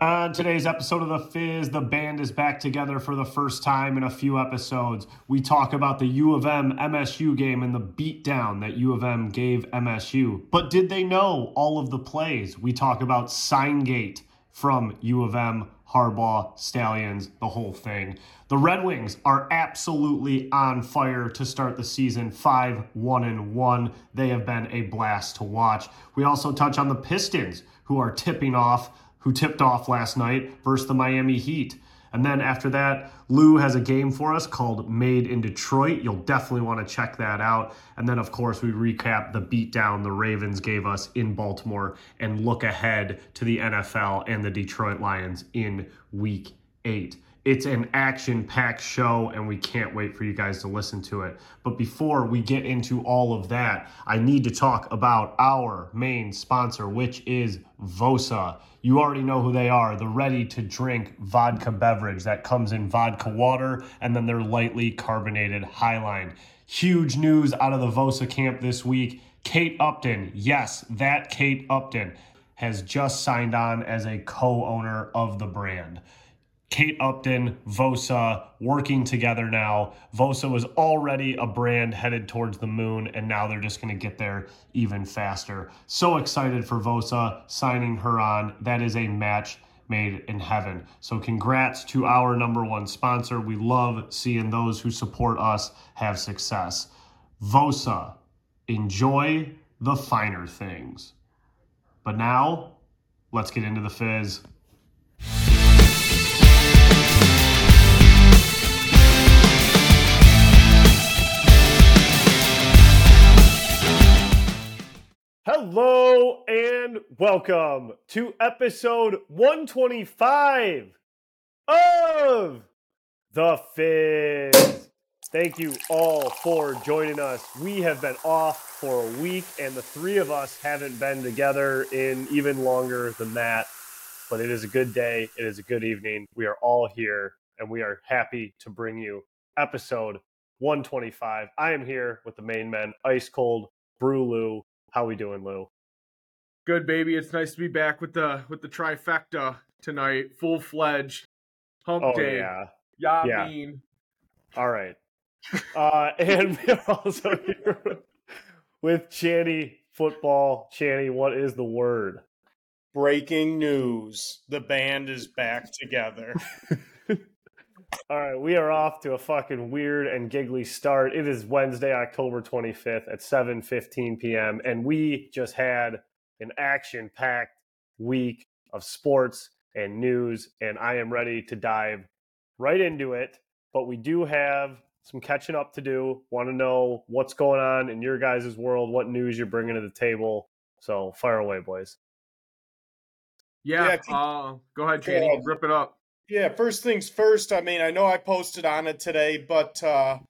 On today's episode of The Fizz, the band is back together for the first time in a few episodes. We talk about the U of M MSU game and the beatdown that U of M gave MSU. But did they know all of the plays? We talk about Signgate from U of M, Harbaugh, Stalions, the whole thing. The Red Wings are absolutely on fire to start the season 5 1 and 1. They have been a blast to watch. We also touch on the Pistons, who are tipping off who tipped off last night versus the Miami Heat. And then after that, Lou has a game for us called Made in Detroit. You'll definitely want to check that out. And then, of course, we recap the beatdown the Ravens gave us in Baltimore and look ahead to the NFL and the Detroit Lions in week eight. It's an action packed show, and we can't wait for you guys to listen to it. But before we get into all of that, I need to talk about our main sponsor, which is Vosa. You already know who they are the ready to drink vodka beverage that comes in vodka water and then their lightly carbonated Highline. Huge news out of the Vosa camp this week. Kate Upton, yes, that Kate Upton, has just signed on as a co owner of the brand. Kate Upton, Vosa working together now. Vosa was already a brand headed towards the moon, and now they're just going to get there even faster. So excited for Vosa signing her on. That is a match made in heaven. So, congrats to our number one sponsor. We love seeing those who support us have success. Vosa, enjoy the finer things. But now, let's get into the fizz. Hello and welcome to episode 125 of The Fizz. Thank you all for joining us. We have been off for a week, and the three of us haven't been together in even longer than that. But it is a good day. It is a good evening. We are all here, and we are happy to bring you episode 125. I am here with the main men, Ice Cold, Brew Lou, how we doing, Lou? Good, baby. It's nice to be back with the with the trifecta tonight, full fledged hump Oh day. yeah. Yeah, Yeah. mean. All right. Uh, and we're also here with Channy Football. Channy, what is the word? Breaking news. The band is back together. All right, we are off to a fucking weird and giggly start. It is Wednesday, October 25th at 7:15 p.m. and we just had an action-packed week of sports and news and I am ready to dive right into it, but we do have some catching up to do. Want to know what's going on in your guys' world, what news you're bringing to the table. So, fire away, boys. Yeah. Yeah, uh, go ahead, Go Chaney. ahead. Rip it up. Yeah, first things first. I mean, I know I posted on it today, but uh,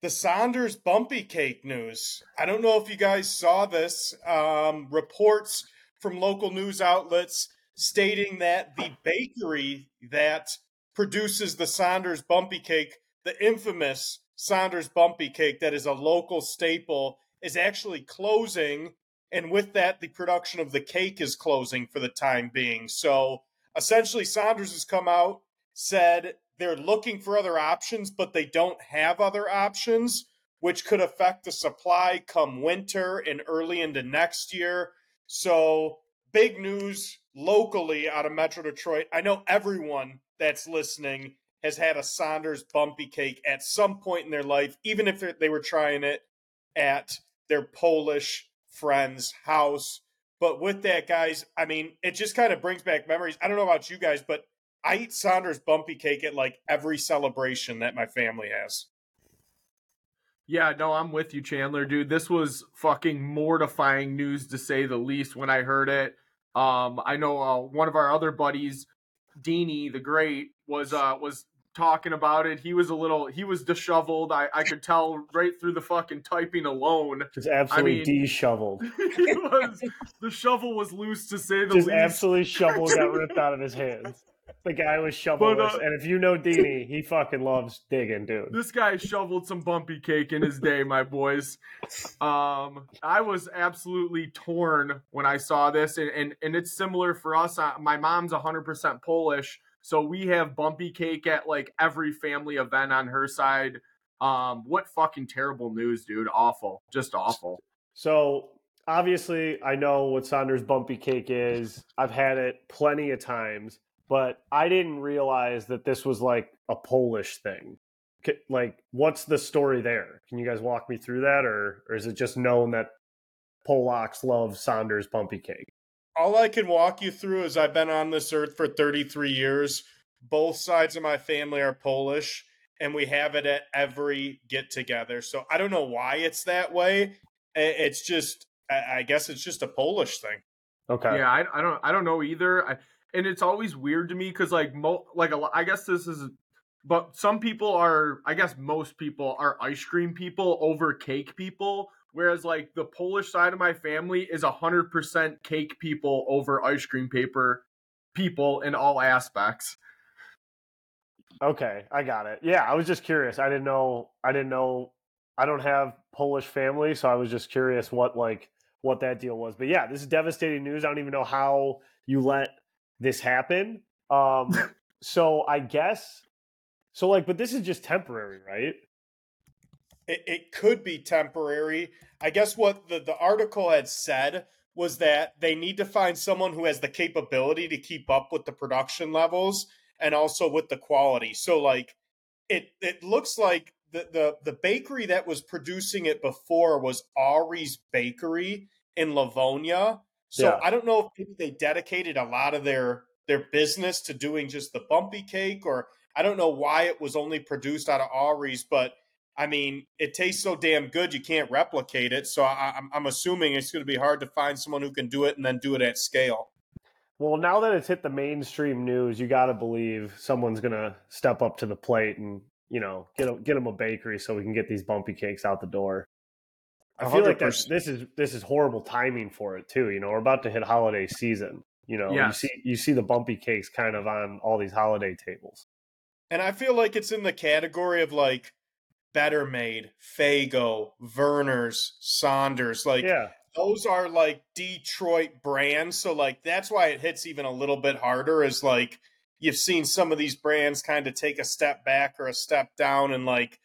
the Sanders bumpy cake news. I don't know if you guys saw this. Um, reports from local news outlets stating that the bakery that produces the Sanders bumpy cake, the infamous Sanders bumpy cake that is a local staple, is actually closing. And with that, the production of the cake is closing for the time being. So essentially, Sanders has come out, said they're looking for other options, but they don't have other options, which could affect the supply come winter and early into next year. So, big news locally out of Metro Detroit. I know everyone that's listening has had a Sanders bumpy cake at some point in their life, even if they were trying it at their Polish friend's house. But with that, guys, I mean, it just kind of brings back memories. I don't know about you guys, but I eat Sanders bumpy cake at like every celebration that my family has. Yeah, no, I'm with you, Chandler, dude. This was fucking mortifying news to say the least when I heard it. Um, I know uh, one of our other buddies, Deanie the Great, was uh was talking about it. He was a little he was disheveled. I, I could tell right through the fucking typing alone. Just absolutely mean- de-shoveled. he was the shovel was loose to say the Just least. absolutely shoveled got ripped out of his hands. the guy was shoveless, But, uh, and if you know Deanie, he fucking loves digging, dude. This guy shoveled some bumpy cake in his day, my boys. Um, I was absolutely torn when I saw this, and and, and it's similar for us. Uh, my mom's 100% Polish, so we have bumpy cake at like every family event on her side. Um, what fucking terrible news, dude! Awful, just awful. So obviously, I know what Sanders bumpy cake is. I've had it plenty of times, but I didn't realize that this was like a Polish thing. Like, what's the story there? Can you guys walk me through that, or or is it just known that Polacks love Sanders bumpy cake? All I can walk you through is I've been on this earth for 33 years. Both sides of my family are Polish, and we have it at every get together. So I don't know why it's that way. It's just, I I guess it's just a Polish thing. Okay. Yeah, I, I don't I don't know either. I, and it's always weird to me because like mo like a, lo- I guess this is, but some people are I guess most people are ice cream people over cake people, whereas like the Polish side of my family is a hundred percent cake people over ice cream paper people in all aspects. Okay, I got it. Yeah, I was just curious. I didn't know. I didn't know. I don't have Polish family, so I was just curious what like what that deal was. But yeah, this is devastating news. I don't even know how you let this happen. Um, so I guess so. Like, but this is just temporary, right? It, it could be temporary. I guess what the, the article had said was that they need to find someone who has the capability to keep up with the production levels and also with the quality. So like it it looks like the the, the bakery that was producing it before was Awrey's Bakery in Livonia. So Yeah. I don't know if maybe they dedicated a lot of their their business to doing just the bumpy cake or I don't know why it was only produced out of Awrey's, but I mean, it tastes so damn good you can't replicate it. So I, I'm, I'm assuming it's going to be hard to find someone who can do it and then do it at scale. Well, now that it's hit the mainstream news, you got to believe someone's gonna step up to the plate and you know get 'em- get them a bakery so we can get these bumpy cakes out the door. I feel like that's, 100%. this is this is horrible timing for it too. You know, we're about to hit holiday season. You know, Yes. you see you see the bumpy cakes kind of on all these holiday tables. And I feel like it's in the category of like Better Made, Faygo, Vernors, Sanders. Like yeah, those are like Detroit brands. So like that's why it hits even a little bit harder is like you've seen some of these brands kind of take a step back or a step down and like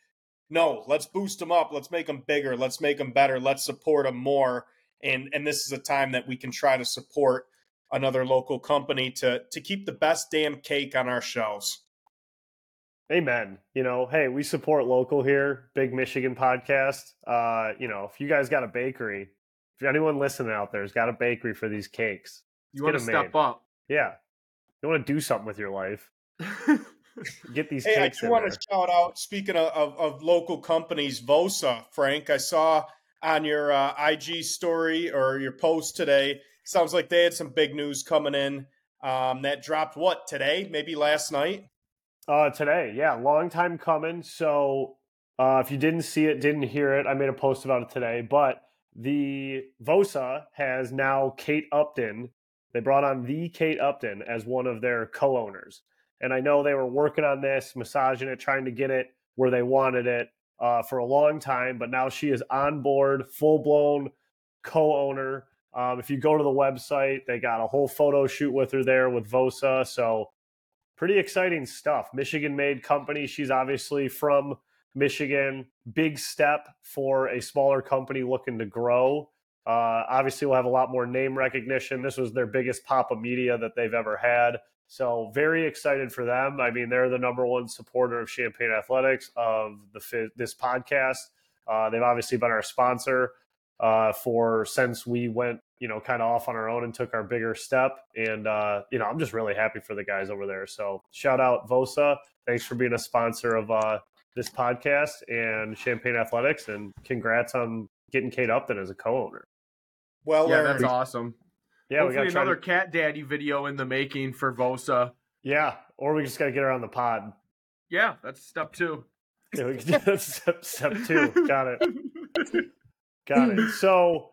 no, let's boost them up, let's make them bigger, let's make them better, let's support them more. And and this is a time that we can try to support another local company to to keep the best damn cake on our shelves. Amen. You know, hey, we support local here, Big Michigan podcast. Uh, you know, if you guys got a bakery, if anyone listening out there's got a bakery for these cakes, You want to step made. up. yeah, you want to do something with your life, get these Hey, I cakes do want there. to shout out. Speaking of, of, of local companies, Vosa, Frank, I saw on your uh, IG story or your post today. Sounds like they had some big news coming in. Um, that dropped what today? Maybe last night. Uh, today, yeah, long time coming. So, uh, if you didn't see it, didn't hear it, I made a post about it today. But the Vosa has now Kate Upton. They brought on the Kate Upton as one of their co-owners, and I know they were working on this, massaging it, trying to get it where they wanted it uh, for a long time. But now she is on board, full blown co-owner. Um, if you go to the website, they got a whole photo shoot with her there with Vosa. So pretty exciting stuff. Michigan made company. She's obviously from Michigan. Big step for a smaller company looking to grow. Uh, obviously, we'll have a lot more name recognition. This was their biggest pop of media that they've ever had. So, very excited for them. I mean, they're the number one supporter of Champagne Athletics, of the this podcast. Uh, they've obviously been our sponsor uh, for since we went, you know, kind of off on our own and took our bigger step. And uh, you know, I'm just really happy for the guys over there. So shout out Vosa. Thanks for being a sponsor of uh, this podcast and Champagne Athletics, and congrats on getting Kate Upton as a co-owner. Well yeah, earned. that's awesome. Yeah, we got another to, cat daddy video in the making for Vosa. yeah, or we just got to get her on the pod. Yeah, that's step two. Yeah, we can, that's step, step two. Got it. Got it. So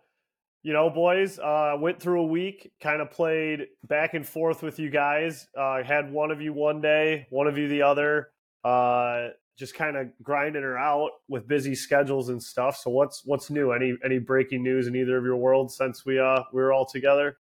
you know, boys, uh, went through a week, kind of played back and forth with you guys. Uh, had one of you one day, one of you the other. Uh, just kind of grinding her out with busy schedules and stuff. So what's what's new? Any any breaking news in either of your worlds since we uh we were all together?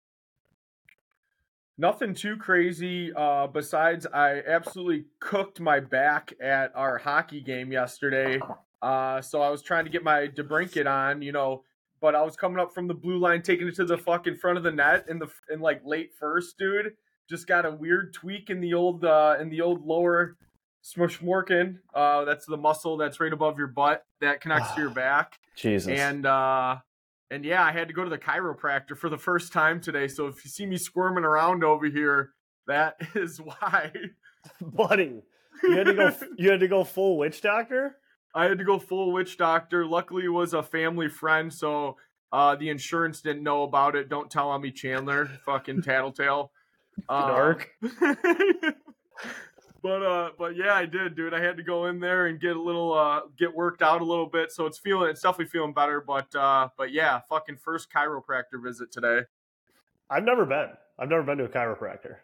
Nothing too crazy. Uh, besides, I absolutely cooked my back at our hockey game yesterday. Uh, so I was trying to get my DeBrincat on, you know, but I was coming up from the blue line, taking it to the fucking front of the net in the in like late first, dude. Just got a weird tweak in the old uh in the old lower smorkin. Uh, that's the muscle that's right above your butt that connects to your back. Jesus. And uh, and yeah, I had to go to the chiropractor for the first time today. So if you see me squirming around over here, that is why. Buddy, you had to go. you had to go full witch doctor. I had to go full witch doctor. Luckily, it was a family friend, so uh, the insurance didn't know about it. Don't tell on me, Chandler. Fucking tattletale. Dark. Uh, but uh, but yeah, I did, dude. I had to go in there and get a little uh, get worked out a little bit. So it's feeling, it's definitely feeling better. But uh, but yeah, fucking first chiropractor visit today. I've never been. I've never been to a chiropractor.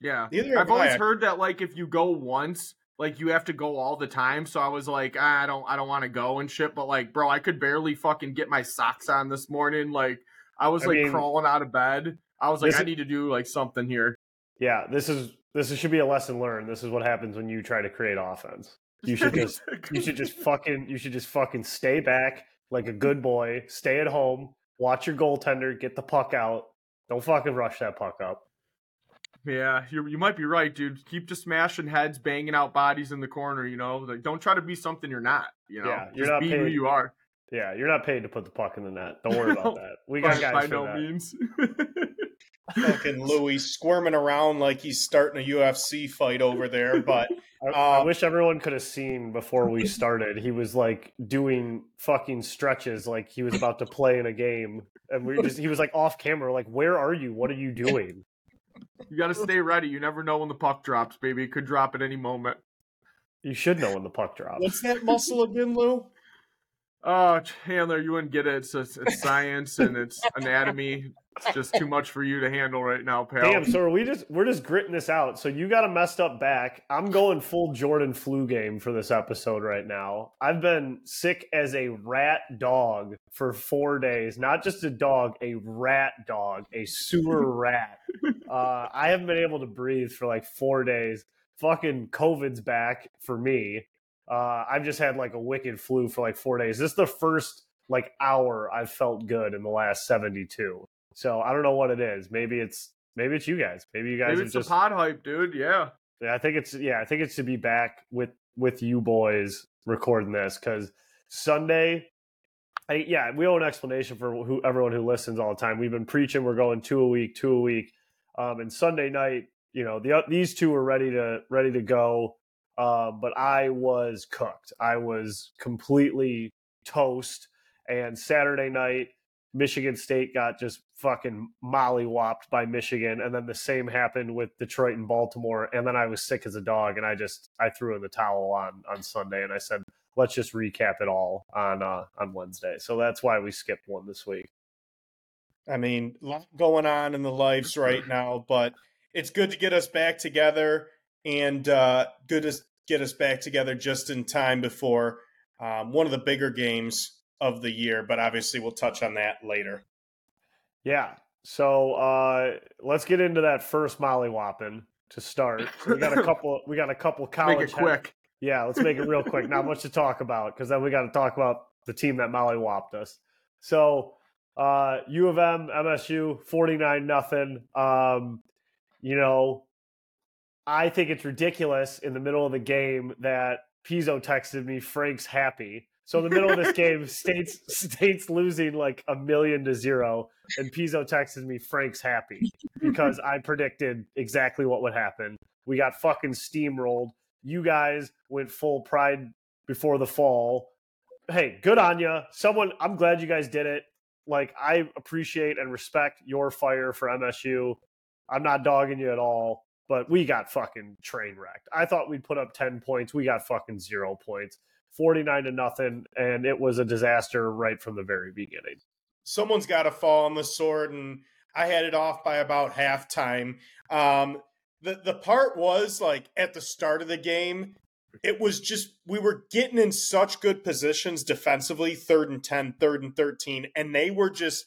Yeah, Neither I've have always I. heard that like if you go once, like you have to go all the time. So I was like, ah, I don't, I don't want to go and shit. But like, bro, I could barely fucking get my socks on this morning. Like I was I like mean, crawling out of bed. I was like, I need to do like something here. Yeah, this is this should be a lesson learned. This is what happens when you try to create offense. You should just you should just fucking you should just fucking stay back like a good boy. Stay at home. Watch your goaltender get the puck out. Don't fucking rush that puck up. Yeah, you you might be right, dude. Keep just smashing heads, banging out bodies in the corner. You know, like don't try to be something you're not. You know, Yeah, you're just not be who you are. Yeah, you're not paid to put the puck in the net. Don't worry about that. We got guys by for no that. means. Fucking Louis squirming around like he's starting a UFC fight over there. But I, I Um, wish everyone could have seen before we started. He was like doing fucking stretches, like he was about to play in a game, and we just he was like off camera, like, "Where are you? What are you doing?" You got to stay ready. You never know when the puck drops, baby. It could drop at any moment. You should know when the puck drops. what's that muscle again, Lou? Oh, Chandler, you wouldn't get it. It's, it's, it's science and it's anatomy. It's just too much for you to handle right now, pal. Damn, so are we just we're just gritting this out. So you got a messed up back. I'm going full Jordan flu game for this episode right now. I've been sick as a rat dog for four days. Not just a dog, a rat dog, a sewer rat. Uh, I haven't been able to breathe for like four days. Fucking COVID's back for me. Uh, I've just had like a wicked flu for like four days. This is the first like hour I've felt good in the last 72. So I don't know what it is. Maybe it's maybe it's you guys. Maybe you guys Maybe it's just the pod hype, dude. Yeah. yeah, I think it's yeah, I think it's to be back with with you boys recording this because Sunday, I, yeah, we owe an explanation for who everyone who listens all the time. We've been preaching we're going two a week, two a week, um, and Sunday night, you know, the these two are ready to ready to go, uh, but I was cooked. I was completely toast, and Saturday night. Michigan State got just fucking mollywopped by Michigan, and then the same happened with Detroit and Baltimore. And then I was sick as a dog, and I just I threw in the towel on on Sunday, and I said, let's just recap it all on uh, on Wednesday. So that's why we skipped one this week. I mean, going on in the lives right now, but it's good to get us back together and uh, good to get us back together just in time before um, one of the bigger games of the year. But obviously, we'll touch on that later. Yeah. So uh, let's get into that first mollywopping to start. So we got a couple. We got a couple college. Make it quick. Yeah, let's make it real quick. Not much to talk about because then we got to talk about the team that mollywopped us. So uh, U of M, MSU, forty nine nothing. Um, you know, I think it's ridiculous in the middle of the game that Pizzo texted me Frank's happy. So in the middle of this game, states states losing like a million to zero, and Pizzo texted me Frank's happy because I predicted exactly what would happen. We got fucking steamrolled. You guys went full pride before the fall. Hey, good on you. Someone, I'm glad you guys did it. Like I appreciate and respect your fire for MSU. I'm not dogging you at all, but we got fucking train wrecked. I thought we'd put up 10 points. We got fucking zero points. 49 to nothing, and it was a disaster right from the very beginning. someone's got to fall on the sword, and I had it off by about halftime. Um, the the part was like at the start of the game, it was just we were getting in such good positions defensively, third and 10, third and 13, and they were just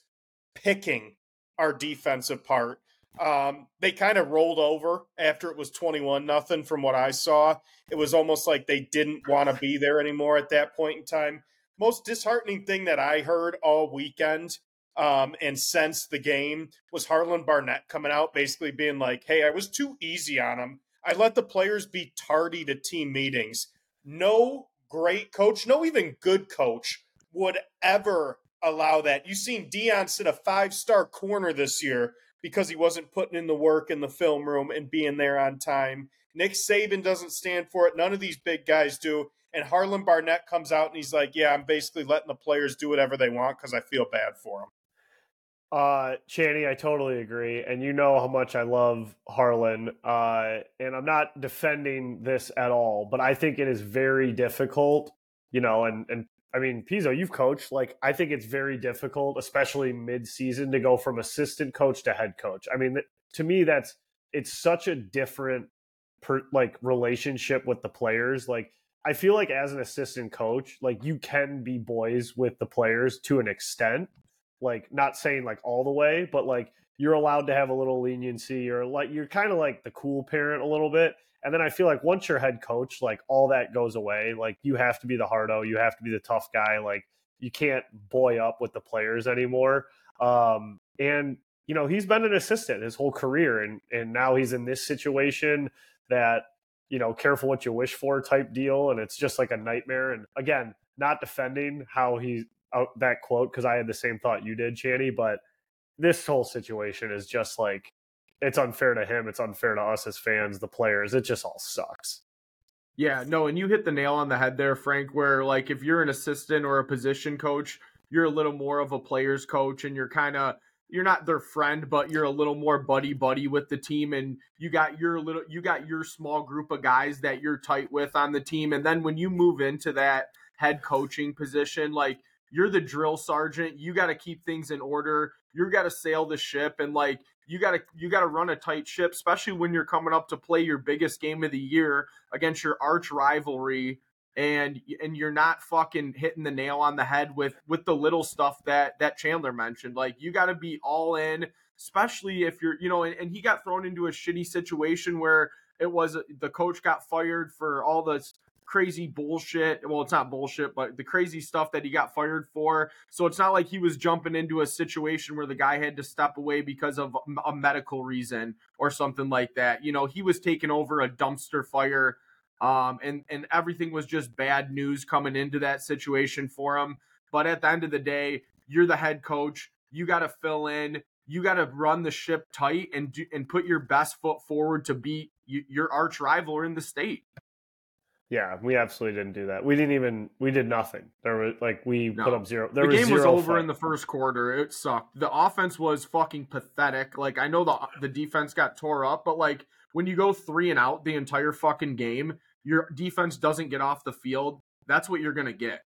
picking our defensive part. Um, they kind of rolled over after it was 21 nothing from what I saw. It was almost like they didn't want to be there anymore at that point in time. Most disheartening thing that I heard all weekend um, and since the game was Harlan Barnett coming out basically being like, hey, I was too easy on him. I let the players be tardy to team meetings. No great coach, no even good coach would ever allow that. You've seen Deion sit a five star corner this year because he wasn't putting in the work in the film room and being there on time. Nick Saban doesn't stand for it. None of these big guys do. And Harlan Barnett comes out and he's like, Yeah, I'm basically letting the players do whatever they want because I feel bad for them. Uh, Channy, I totally agree, and you know how much I love Harlan. Uh, and I'm not defending this at all, but I think it is very difficult. You know, and and I mean, Pizzo, you've coached. Like, I think it's very difficult, especially mid-season, to go from assistant coach to head coach. I mean, to me, that's it's such a different, per, like, relationship with the players. Like, I feel like as an assistant coach, like you can be boys with the players to an extent like not saying like all the way, but like you're allowed to have a little leniency or like you're kind of like the cool parent a little bit. And then I feel like once you're head coach, like all that goes away. Like you have to be the hardo, you have to be the tough guy. Like you can't boy up with the players anymore. Um, and you know he's been an assistant his whole career, and and now he's in this situation that you know careful what you wish for type deal, and it's just like a nightmare. And again, not defending how he out that quote because I had the same thought you did, Channy. But this whole situation is just like it's unfair to him. It's unfair to us as fans, the players. It just all sucks. Yeah, no, and you hit the nail on the head there, Frank. Where like if you're an assistant or a position coach, you're a little more of a players coach, and you're kind of you're not their friend, but you're a little more buddy buddy with the team, and you got your little you got your small group of guys that you're tight with on the team, and then when you move into that head coaching position, like you're the drill sergeant. You got to keep things in order. You got to sail the ship and like you got to you got to run a tight ship, especially when you're coming up to play your biggest game of the year against your arch rivalry and and you're not fucking hitting the nail on the head with with the little stuff that that Chandler mentioned. Like you got to be all in, especially if you're, you know, and, and he got thrown into a shitty situation where it was the coach got fired for all this crazy bullshit. Well, it's not bullshit, but the crazy stuff that he got fired for. So it's not like he was jumping into a situation where the guy had to step away because of a medical reason or something like that. You know, he was taking over a dumpster fire. Um, and and everything was just bad news coming into that situation for him. But at the end of the day, you're the head coach. You got to fill in. You got to run the ship tight and do, and put your best foot forward to beat your arch rival in the state. Yeah, we absolutely didn't do that. We didn't even we did nothing. There was like we no. put up zero. There the was game was over fight. in the first quarter. It sucked. The offense was fucking pathetic. Like I know the the defense got tore up, but like when you go three and out the entire fucking game, your defense doesn't get off the field. That's what you're gonna get.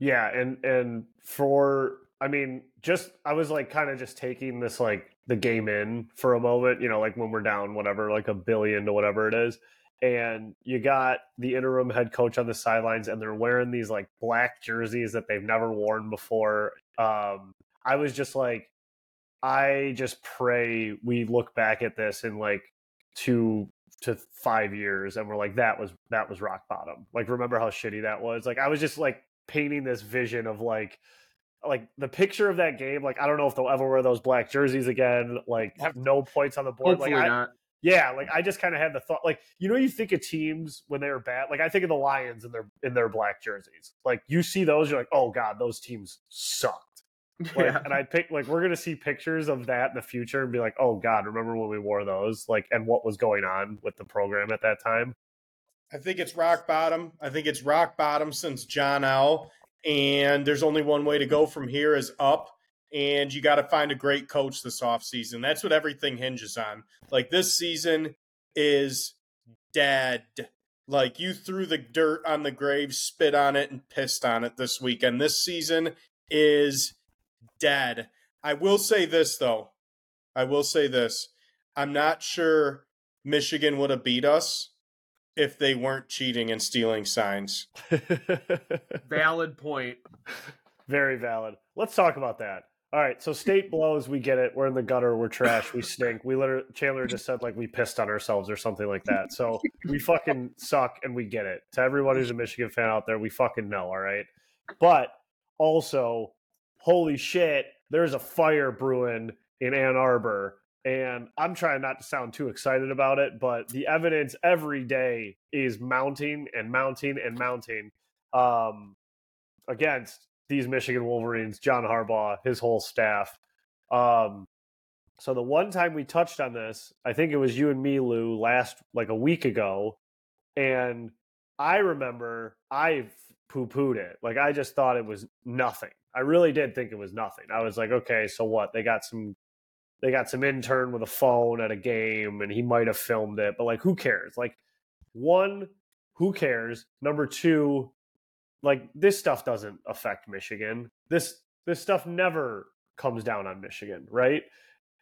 Yeah, and and for I mean, just I was like kind of just taking this like the game in for a moment. You know, like when we're down whatever, like a billion to whatever it is and you got the interim head coach on the sidelines and they're wearing these like black jerseys that they've never worn before. Um i was just like i just pray we look back at this in like two to five years and we're like that was that was rock bottom. Like remember how shitty that was? Like i was just like painting this vision of like like the picture of that game like i don't know if they'll ever wear those black jerseys again like have no points on the board Hopefully like not. Yeah, like I just kind of had the thought, like you know, you think of teams when they were bad. Like I think of the Lions in their in their black jerseys. Like you see those, you're like, oh god, those teams sucked. Like, yeah. And I pick like we're gonna see pictures of that in the future and be like, oh god, remember when we wore those? Like, and what was going on with the program at that time? I think it's rock bottom. I think it's rock bottom since John L. And there's only one way to go from here is up and you got to find a great coach this offseason. That's what everything hinges on. Like this season is dead. Like you threw the dirt on the grave, spit on it, and pissed on it this weekend. This season is dead. I will say this though. I will say this. I'm not sure Michigan would have beat us if they weren't cheating and stealing signs. valid point. Very valid. Let's talk about that. All right, so state blows, we get it. We're in the gutter, we're trash, we stink. We literally Chandler just said like we pissed on ourselves or something like that. So we fucking suck and we get it. To everyone who's a Michigan fan out there, we fucking know, all right? But also, holy shit, there's a fire brewing in Ann Arbor. And I'm trying not to sound too excited about it, but the evidence every day is mounting and mounting and mounting um, against these Michigan Wolverines, John Harbaugh, his whole staff. Um, so the one time we touched on this, I think it was you and me, Lou, last like a week ago, and I remember I poo pooed it. Like I just thought it was nothing. I really did think it was nothing. I was like, okay, so what? They got some they got some intern with a phone at a game and he might have filmed it, but like who cares? Like one, who cares? Number two, like this stuff doesn't affect Michigan. This this stuff never comes down on Michigan, right?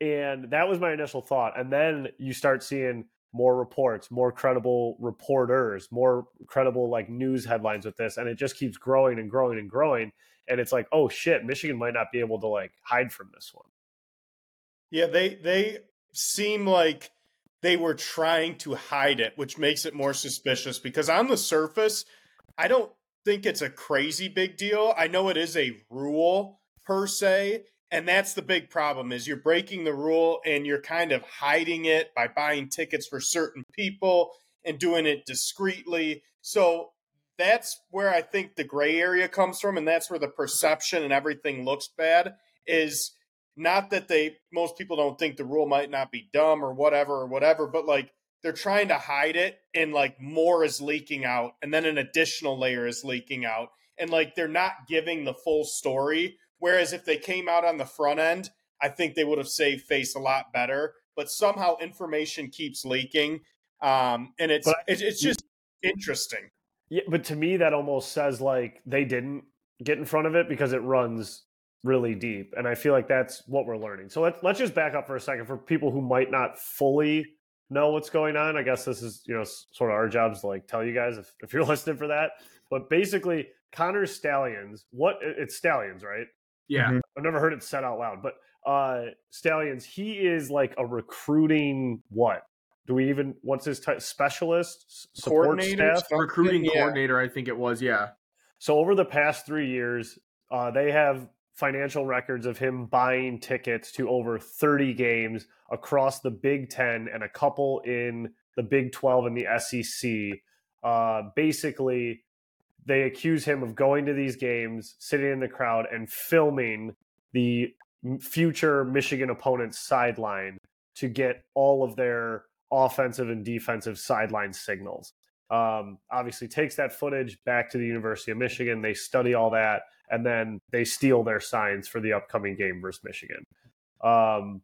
And that was my initial thought. And then you start seeing more reports, more credible reporters, more credible like news headlines with this, and it just keeps growing and growing and growing. And it's like, oh shit, Michigan might not be able to like hide from this one. Yeah, they they seem like they were trying to hide it, which makes it more suspicious because on the surface, I don't think it's a crazy big deal. I know it is a rule per se, and that's the big problem is you're breaking the rule and you're kind of hiding it by buying tickets for certain people and doing it discreetly. So that's where I think the gray area comes from and that's where the perception and everything looks bad is not that they most people don't think the rule might not be dumb or whatever or whatever, but like they're trying to hide it and like more is leaking out and then an additional layer is leaking out and like they're not giving the full story. Whereas if they came out on the front end i think they would have saved face a lot better but somehow information keeps leaking um and it's it's, it's just interesting. Yeah but to me that almost says like they didn't get in front of it because it runs really deep and i feel like that's what we're learning. So let's let's just back up for a second for people who might not fully know what's going on. I guess this is, you know, sort of our jobs to like tell you guys if, if you're listening for that. But basically, Connor Stalions, what it's Stalions, right? Yeah. Mm-hmm. I've never heard it said out loud, but uh Stalions, he is like a recruiting what? Do we even what's his type specialist support staff recruiting yeah. coordinator I think it was, yeah. So over the past 3 years, uh they have financial records of him buying tickets to over 30 games across the Big Ten and a couple in the Big 12 and the SEC. Uh, basically, they accuse him of going to these games, sitting in the crowd, and filming the future Michigan opponent's sideline to get all of their offensive and defensive sideline signals. Um, obviously, takes that footage back to the University of Michigan. They study all that and then they steal their signs for the upcoming game versus Michigan. Um,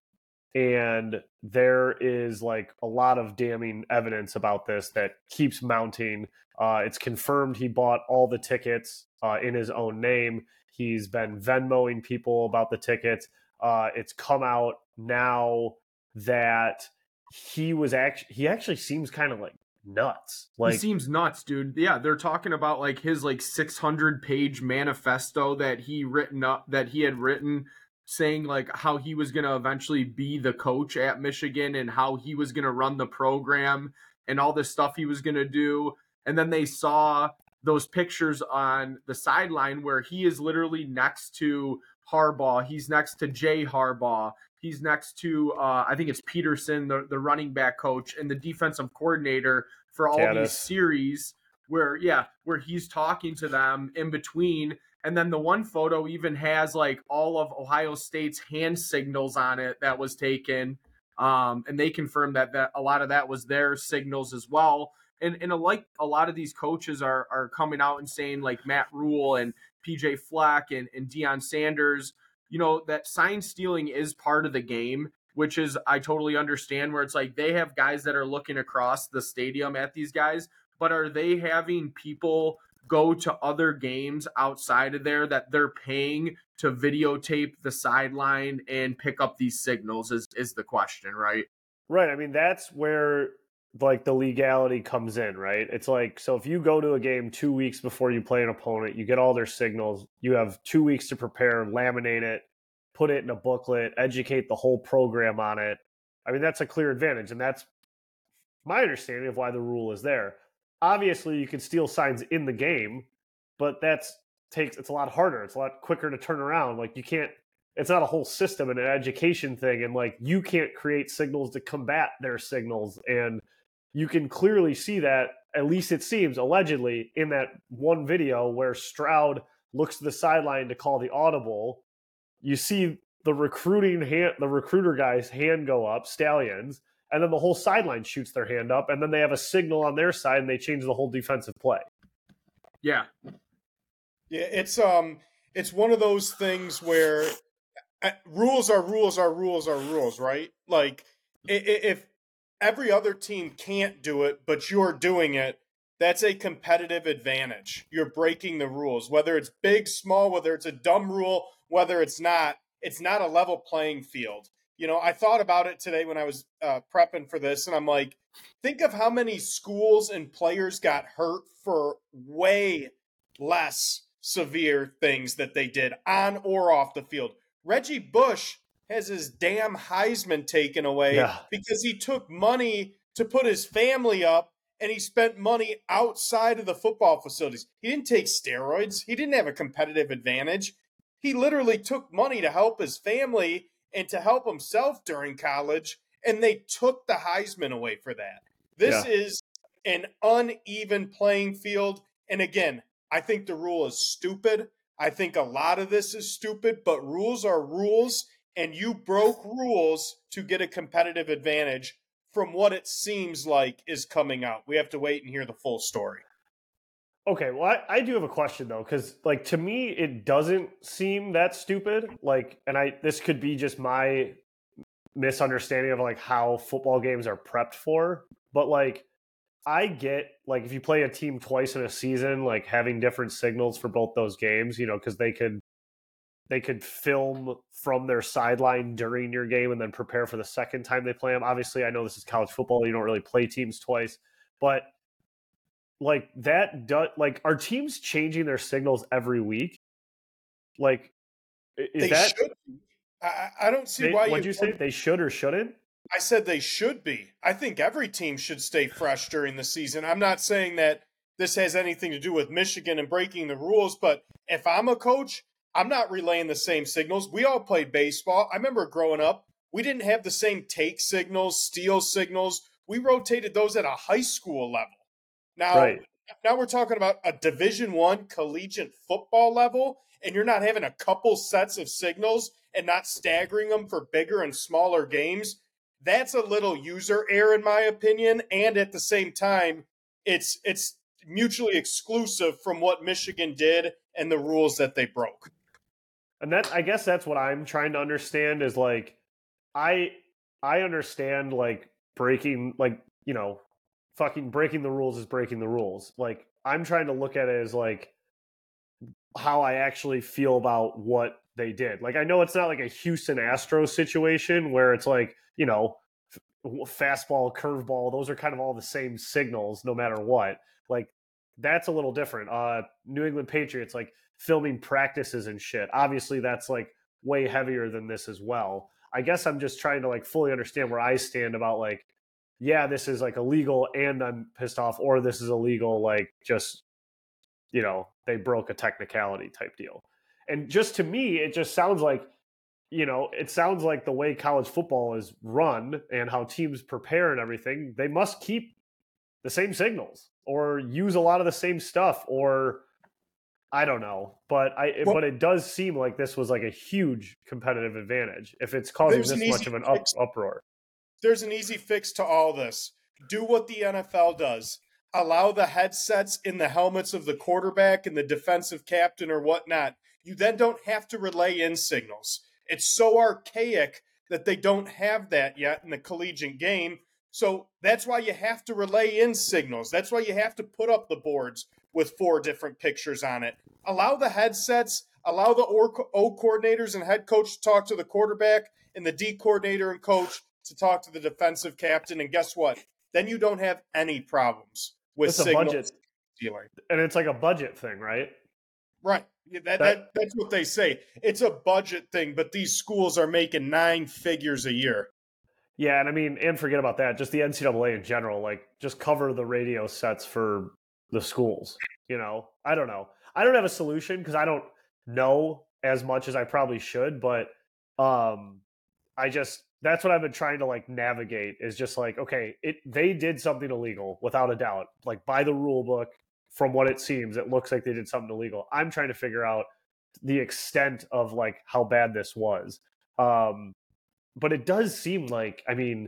and there is like a lot of damning evidence about this that keeps mounting. Uh, it's confirmed he bought all the tickets uh, in his own name. He's been Venmoing people about the tickets. Uh, it's come out now that he was actually he actually seems kind of like nuts. Like he seems nuts, dude. Yeah, they're talking about like his like 600 page manifesto that he written up that he had written saying like how he was going to eventually be the coach at Michigan and how he was going to run the program and all this stuff he was going to do. And then they saw those pictures on the sideline where he is literally next to Harbaugh. He's next to Jay Harbaugh. He's next to uh, I think it's Peterson, the, the running back coach, and the defensive coordinator for all these series. Where yeah, where he's talking to them in between, and then the one photo even has like all of Ohio State's hand signals on it that was taken, um, and they confirmed that that a lot of that was their signals as well. And and a, like a lot of these coaches are are coming out and saying like Matt Rhule and PJ Fleck and and Deion Sanders you know, that sign stealing is part of the game, which is I totally understand where it's like they have guys that are looking across the stadium at these guys, but are they having people go to other games outside of there that they're paying to videotape the sideline and pick up these signals is is the question, right? Right. I mean, that's where like the legality comes in, right? It's like so if you go to a game 2 weeks before you play an opponent, you get all their signals, you have 2 weeks to prepare, laminate it, put it in a booklet, educate the whole program on it. I mean, that's a clear advantage and that's my understanding of why the rule is there. Obviously, you can steal signs in the game, but that's takes it's a lot harder. It's a lot quicker to turn around. Like you can't it's not a whole system and an education thing and like you can't create signals to combat their signals and you can clearly see that at least it seems allegedly in that one video where Stroud looks to the sideline to call the audible you see the recruiting hand the recruiter guy's hand go up Stalions and then the whole sideline shoots their hand up and then they have a signal on their side and they change the whole defensive play. Yeah. Yeah it's um it's one of those things where uh, rules are rules are rules are rules right? Like if every other team can't do it but you're doing it that's a competitive advantage you're breaking the rules whether it's big small whether it's a dumb rule whether it's not it's not a level playing field you know, I thought about it today when I was uh, prepping for this, and I'm like, think of how many schools and players got hurt for way less severe things that they did on or off the field. Reggie Bush has his damn Heisman taken away yeah. because he took money to put his family up and he spent money outside of the football facilities. He didn't take steroids, he didn't have a competitive advantage. He literally took money to help his family and to help himself during college, and they took the Heisman away for that. This yeah. is an uneven playing field. And again, I think the rule is stupid. I think a lot of this is stupid, but rules are rules, and you broke rules to get a competitive advantage from what it seems like is coming out. We have to wait and hear the full story. Okay, well, I, I do have a question though, because like to me, it doesn't seem that stupid. Like, and I this could be just my misunderstanding of like how football games are prepped for, but like I get like if you play a team twice in a season, like having different signals for both those games, you know, because they could they could film from their sideline during your game and then prepare for the second time they play them. Obviously, I know this is college football; you don't really play teams twice, but like that does like are teams changing their signals every week? Like is they that should. I, I don't see they, why what'd you, you say? they should or shouldn't? I said they should be. I think every team should stay fresh during the season. I'm not saying that this has anything to do with michigan and breaking the rules but if i'm a coach i'm not relaying the same signals we all played baseball i remember growing up we didn't have the same take signals steal signals we rotated those at a high school level now, right. now we're talking about a Division One collegiate football level, and you're not having a couple sets of signals and not staggering them for bigger and smaller games. That's a little user error, in my opinion, and at the same time, it's it's mutually exclusive from what Michigan did and the rules that they broke. And that I guess that's what I'm trying to understand is like I I understand like breaking like you know fucking breaking the rules is breaking the rules. Like I'm trying to look at it as like how I actually feel about what they did. Like I know it's not like a Houston Astros situation where it's like, you know, fastball, curveball, those are kind of all the same signals no matter what. Like that's a little different. Uh New England Patriots like filming practices and shit. Obviously that's like way heavier than this as well. I guess I'm just trying to like fully understand where I stand about like yeah, this is like illegal and I'm pissed off, or this is illegal, like just, you know, they broke a technicality type deal. And just to me, it just sounds like, you know, it sounds like the way college football is run and how teams prepare and everything, they must keep the same signals or use a lot of the same stuff or I don't know, but I well, but it does seem like this was like a huge competitive advantage if it's causing this much of an up, uproar there's an easy fix to all this. Do what the NFL does. Allow the headsets in the helmets of the quarterback and the defensive captain or whatnot. You then don't have to relay in signals. It's so archaic that they don't have that yet in the collegiate game. So that's why you have to relay in signals. That's why you have to put up the boards with four different pictures on it. Allow the headsets, Allow the O coordinators and head coach to talk to the quarterback and the D coordinator and coach to talk to the defensive captain. And guess what? Then you don't have any problems with it's a budget stealing. And it's like a budget thing, right? Right. That, that, that, that's what they say. It's a budget thing, but these schools are making nine figures a year. Yeah, and I mean, and forget about that. Just the NCAA in general, like just cover the radio sets for the schools. You know, I don't know. I don't have a solution because I don't know as much as I probably should, but um, I just that's what I've been trying to like navigate is just like okay, it they did something illegal without a doubt, like by the rule book. From what it seems, it looks like they did something illegal. I'm trying to figure out the extent of like how bad this was. Um, but it does seem like I mean,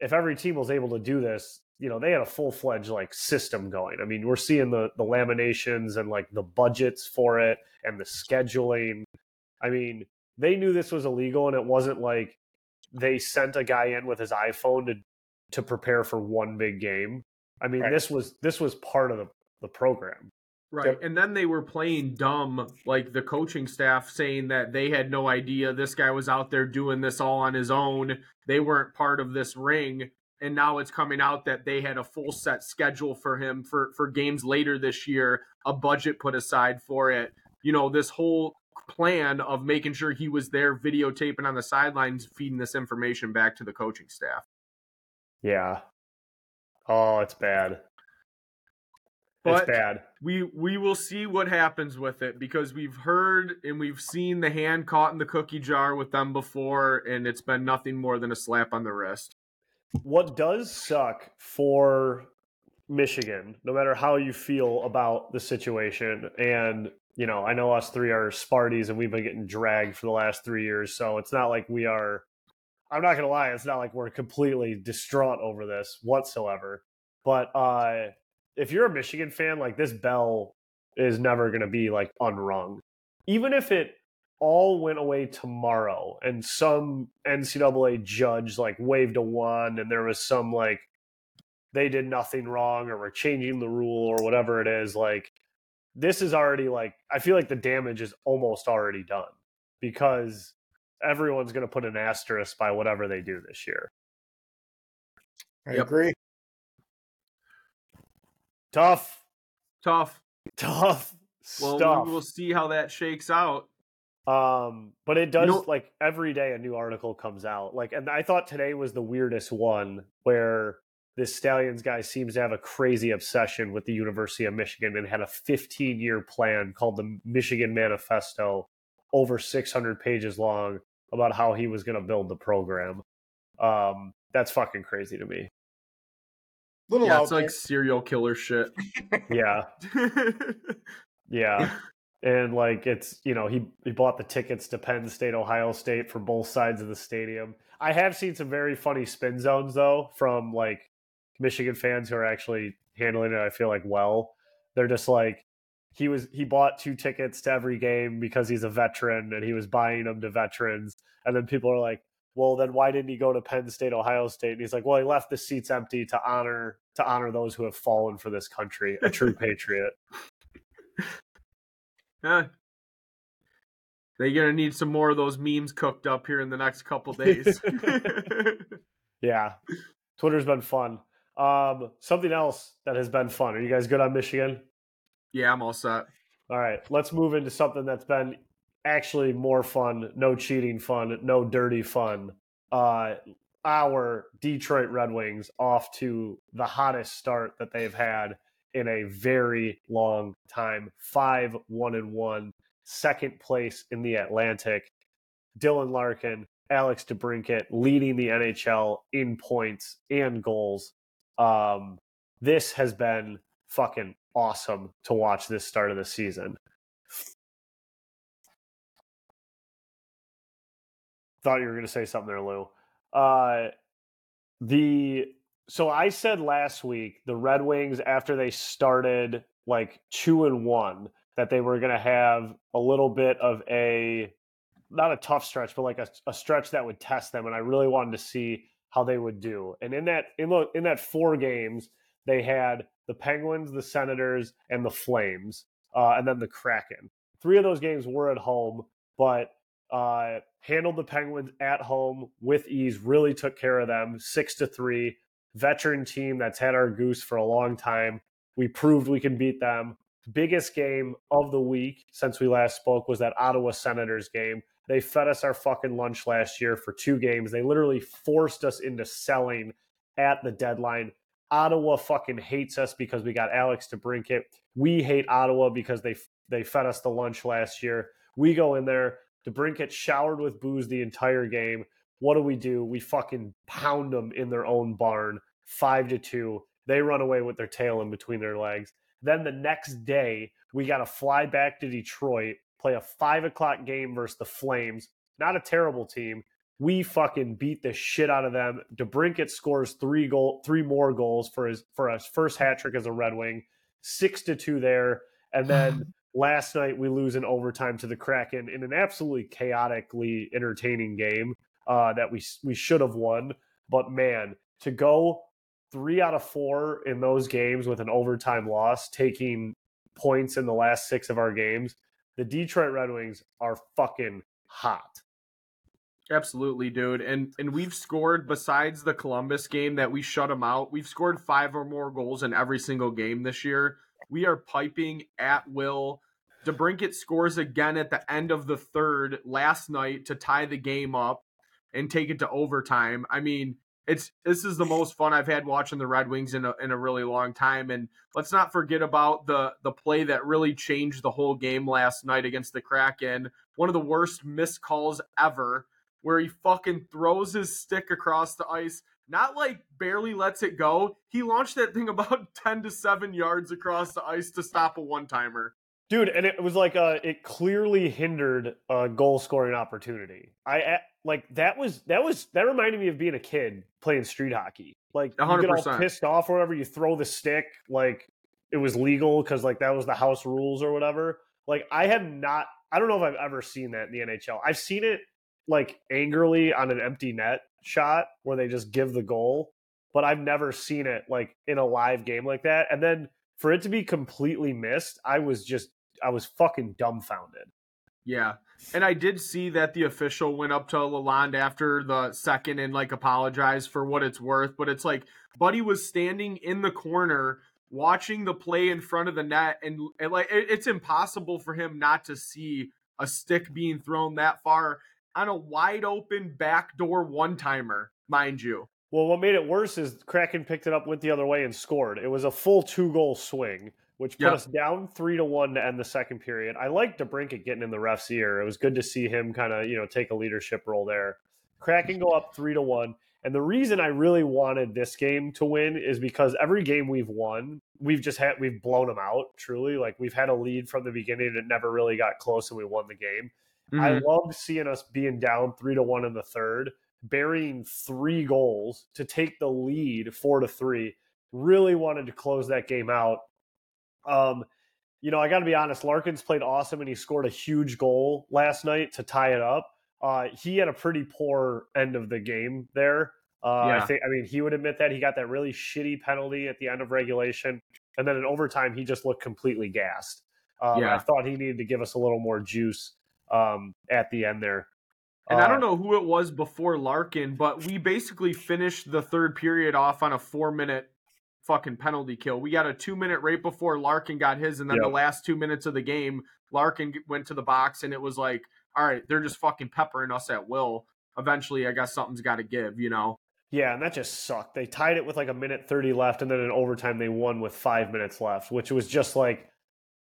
if every team was able to do this, you know, they had a full fledged like system going. I mean, we're seeing the the laminations and like the budgets for it and the scheduling. I mean, they knew this was illegal, and it wasn't like they sent a guy in with his iPhone to to prepare for one big game. I mean, right. this was this was part of the the program. Right. Yep. And then they were playing dumb, like the coaching staff saying that they had no idea this guy was out there doing this all on his own. They weren't part of this ring. And now it's coming out that they had a full set schedule for him for, for games later this year, a budget put aside for it. You know, this whole plan of making sure he was there videotaping on the sidelines, feeding this information back to the coaching staff. Yeah. Oh, it's bad. But it's bad. We we will see what happens with it because we've heard and we've seen the hand caught in the cookie jar with them before, and it's been nothing more than a slap on the wrist. What does suck for Michigan, no matter how you feel about the situation, and you know, I know us three are Sparties and we've been getting dragged for the last three years, so it's not like we are. I'm not gonna lie, it's not like we're completely distraught over this whatsoever. But uh if you're a Michigan fan, like this bell is never going to be like unrung. Even if it all went away tomorrow and some NCAA judge like waved a wand and there was some like they did nothing wrong or we're changing the rule or whatever it is, like this is already like I feel like the damage is almost already done because everyone's going to put an asterisk by whatever they do this year. I yep. agree. Tough. Tough. Tough. Well, stuff. we'll see how that shakes out. Um, but it does you know, like every day a new article comes out. Like, and I thought today was the weirdest one where this Stalions guy seems to have a crazy obsession with the University of Michigan and had a 15 year plan called the Michigan Manifesto, over 600 pages long, about how he was going to build the program. Um, that's fucking crazy to me. Little yeah, it's there. like serial killer shit. yeah. yeah. And like it's you know, he he bought the tickets to Penn State, Ohio State for both sides of the stadium. I have seen some very funny spin zones though from like Michigan fans who are actually handling it, I feel like well. They're just like he was he bought two tickets to every game because he's a veteran and he was buying them to veterans. And then people are like, well then why didn't he go to penn state ohio state? And he's like well he left the seats empty to honor to honor those who have fallen for this country a true patriot. Yeah. They're gonna need some more of those memes cooked up here in the next couple days. Yeah. Twitter's been fun. Um something else that has been fun. Are you guys good on michigan? Yeah i'm all set. All right let's move into something that's been actually more fun, no cheating fun, no dirty fun. Uh, our Detroit Red Wings off to the hottest start that they've had in a very long time. Five one and one, second place in the Atlantic. Dylan Larkin, Alex DeBrincat leading the NHL in points and goals. Um, this has been fucking awesome to watch this start of the season. Thought you were going to say something there, Lou. Uh, the so I said last week the Red Wings after they started like two and one that they were going to have a little bit of a not a tough stretch, but like a, a stretch that would test them, and I really wanted to see how they would do. And in that in the, in that four games, they had the Penguins, the Senators, and the Flames, uh, and then the Kraken three of those games were at home, but uh, handled the Penguins at home with ease. Really took care of them, six to three. Veteran team that's had our goose for a long time. We proved we can beat them. Biggest game of the week since we last spoke was that Ottawa Senators game. They fed us our fucking lunch last year for two games. They literally forced us into selling at the deadline. Ottawa fucking hates us because we got Alex DeBrincat. We hate Ottawa because they they fed us the lunch last year. We go in there. DeBrincat showered with booze the entire game. What do we do? We fucking pound them in their own barn, five to two. They run away with their tail in between their legs. Then the next day, we got to fly back to Detroit play a five o'clock game versus the Flames. Not a terrible team. We fucking beat the shit out of them. DeBrincat scores three goal, three more goals for his for his first hat trick as a Red Wing, six to two there, and then last night we lose in overtime to the Kraken in an absolutely chaotically entertaining game uh, that we we should have won. But man, to go three out of four in those games with an overtime loss, taking points in the last six of our games, the Detroit Red Wings are fucking hot. Absolutely, dude. And and we've scored besides the Columbus game that we shut them out. We've scored 5 or more goals in every single game this year. We are piping at will. DeBrincat scores again at the end of the third last night to tie the game up and take it to overtime. I mean, it's this is the most fun I've had watching the Red Wings in a in a really long time. And let's not forget about the the play that really changed the whole game last night against the Kraken. One of the worst missed calls ever, where he fucking throws his stick across the ice, not like barely lets it go. He launched that thing about ten to seven yards across the ice to stop a one timer. Dude, and it was like uh it clearly hindered a goal scoring opportunity. I like that was that was that reminded me of being a kid playing street hockey. Like 100%. you get all pissed off or whatever, you throw the stick like it was legal because like that was the house rules or whatever. Like I have not I don't know if I've ever seen that in the NHL. I've seen it like angrily on an empty net shot where they just give the goal, but I've never seen it like in a live game like that. And then for it to be completely missed, I was just I was fucking dumbfounded. Yeah. And I did see that the official went up to Lalonde after the second and like apologized for what it's worth. But it's like Buddy was standing in the corner watching the play in front of the net and, like it, it's impossible for him not to see a stick being thrown that far on a wide open backdoor one timer, mind you. Well, what made it worse is Kraken picked it up, went the other way, and scored. It was a full two goal swing which put yep. us down three to one to end the second period. I liked DeBrincat getting in the ref's ear. It was good to see him kind of you know take a leadership role there. Kraken go up three to one. And the reason I really wanted this game to win is because every game we've won, we've just had we've blown them out. Truly, like we've had a lead from the beginning and it never really got close, and we won the game. Mm-hmm. I loved seeing us being down three to one in the third, burying three goals to take the lead four to three. Really wanted to close that game out, um, you know, I got to be honest. Larkins played awesome, and he scored a huge goal last night to tie it up. Uh, he had a pretty poor end of the game there. Uh, yeah. I think. I mean, he would admit that he got that really shitty penalty at the end of regulation, and then in overtime, he just looked completely gassed. Um, yeah. I thought he needed to give us a little more juice um, at the end there. And uh, I don't know who it was before Larkin, but we basically finished the third period off on a four minute fucking penalty kill. We got a two minute right before Larkin got his, and then yep. the last two minutes of the game, Larkin went to the box, and it was like, all right, they're just fucking peppering us at will. Eventually, I guess something's got to give, you know? Yeah, and that just sucked. They tied it with like a minute 30 left, and then in overtime, they won with five minutes left, which was just like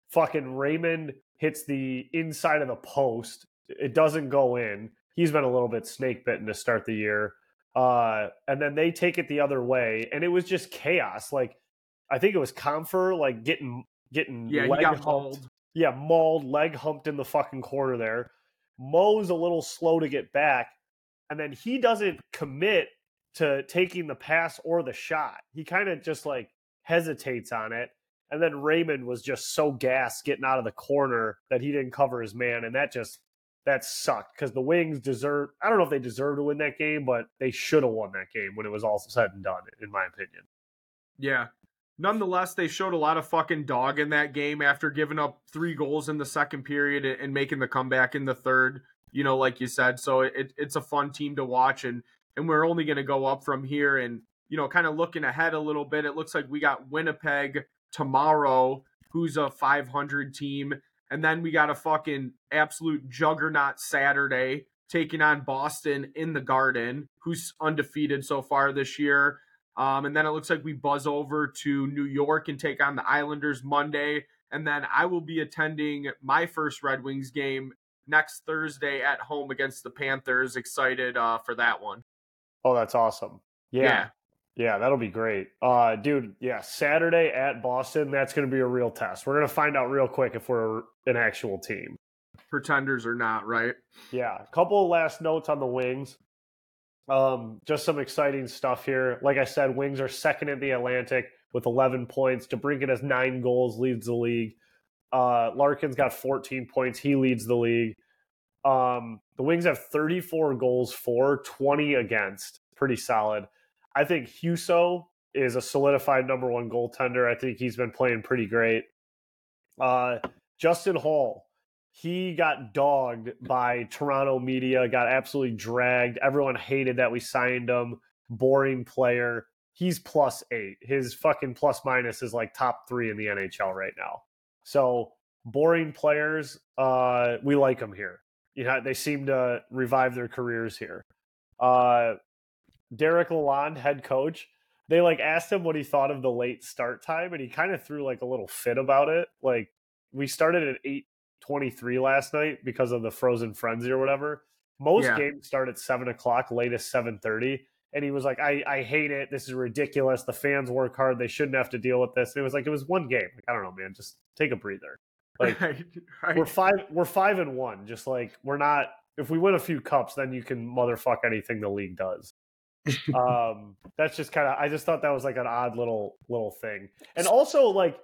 fucking Raymond hits the inside of the post. It doesn't go in. He's been a little bit snake bitten to start the year. Uh, and then they take it the other way, and it was just chaos. Like I think it was Compher like getting getting yeah, leg mauled. Yeah, mauled, leg humped in the fucking corner there. Mo's a little slow to get back, and then he doesn't commit to taking the pass or the shot. He kind of just like hesitates on it. And then Raymond was just so gassed getting out of the corner that he didn't cover his man, and that just that sucked because the Wings deserve. I don't know if they deserve to win that game, but they should have won that game when it was all said and done, in my opinion. Yeah, nonetheless, they showed a lot of fucking dog in that game after giving up three goals in the second period and making the comeback in the third. You know, like you said, so it, it's a fun team to watch, and and we're only going to go up from here. And you know, kind of looking ahead a little bit, it looks like we got Winnipeg tomorrow, who's a 500 team, and then we got a fucking absolute juggernaut Saturday taking on Boston in the Garden, who's undefeated so far this year. Um, and then it looks like we buzz over to New York and take on the Islanders Monday. And then I will be attending my first Red Wings game next Thursday at home against the Panthers. Excited uh, for that one. Oh, that's awesome. Yeah. yeah. Yeah, that'll be great. Uh, dude, yeah, Saturday at Boston, that's going to be a real test. We're going to find out real quick if we're an actual team. Pretenders or not, right? Yeah. A couple last notes on the Wings. Um, just some exciting stuff here. Like I said, Wings are second in the Atlantic with 11 points. DeBrincat has nine goals, leads the league. Uh, Larkin's got 14 points. He leads the league. Um, the Wings have 34 goals for, 20 against. Pretty solid. I think Husso is a solidified number one goaltender. I think he's been playing pretty great. Uh, Justin Holl, he got dogged by Toronto media, got absolutely dragged. Everyone hated that we signed him. Boring player. He's plus eight. His fucking plus minus is like top three in the NHL right now. So boring players, uh, we like them here. You know, they seem to revive their careers here. Uh, Derek Lalonde, head coach, they like asked him what he thought of the late start time, and he kind of threw like a little fit about it. Like we started at eight twenty three last night because of the frozen frenzy or whatever. Most yeah. games start at seven o'clock, latest seven thirty. And he was like, I, I hate it. This is ridiculous. The fans work hard. They shouldn't have to deal with this. And it was like it was one game. Like, I don't know, man. Just take a breather. Like right, right. we're five we're five and one. Just like we're not if we win a few cups, then you can motherfuck anything the league does. um that's just kind of I just thought that was like an odd little little thing. And also like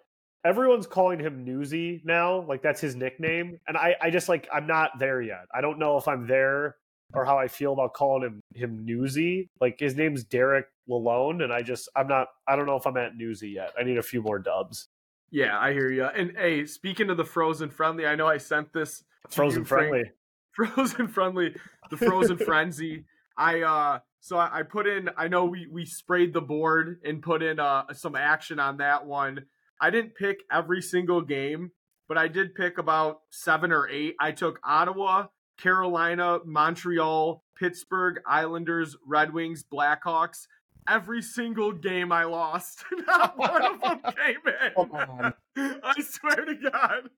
everyone's calling him Newsy now, like that's his nickname, and I, I just like I'm not there yet. I don't know if I'm there or how I feel about calling him him Newsy. Like his name's Derek Lalonde, and I just I'm not I don't know if I'm at Newsy yet. I need a few more dubs. Yeah, I hear you. And hey, speaking of the frozen friendly, I know I sent this frozen friendly, frozen friendly, the frozen frenzy. I uh so I, I put in. I know we we sprayed the board and put in uh some action on that one. I didn't pick every single game, but I did pick about seven or eight. I took Ottawa, Carolina, Montreal, Pittsburgh, Islanders, Red Wings, Blackhawks. Every single game I lost. Not one of them came in. I swear to God.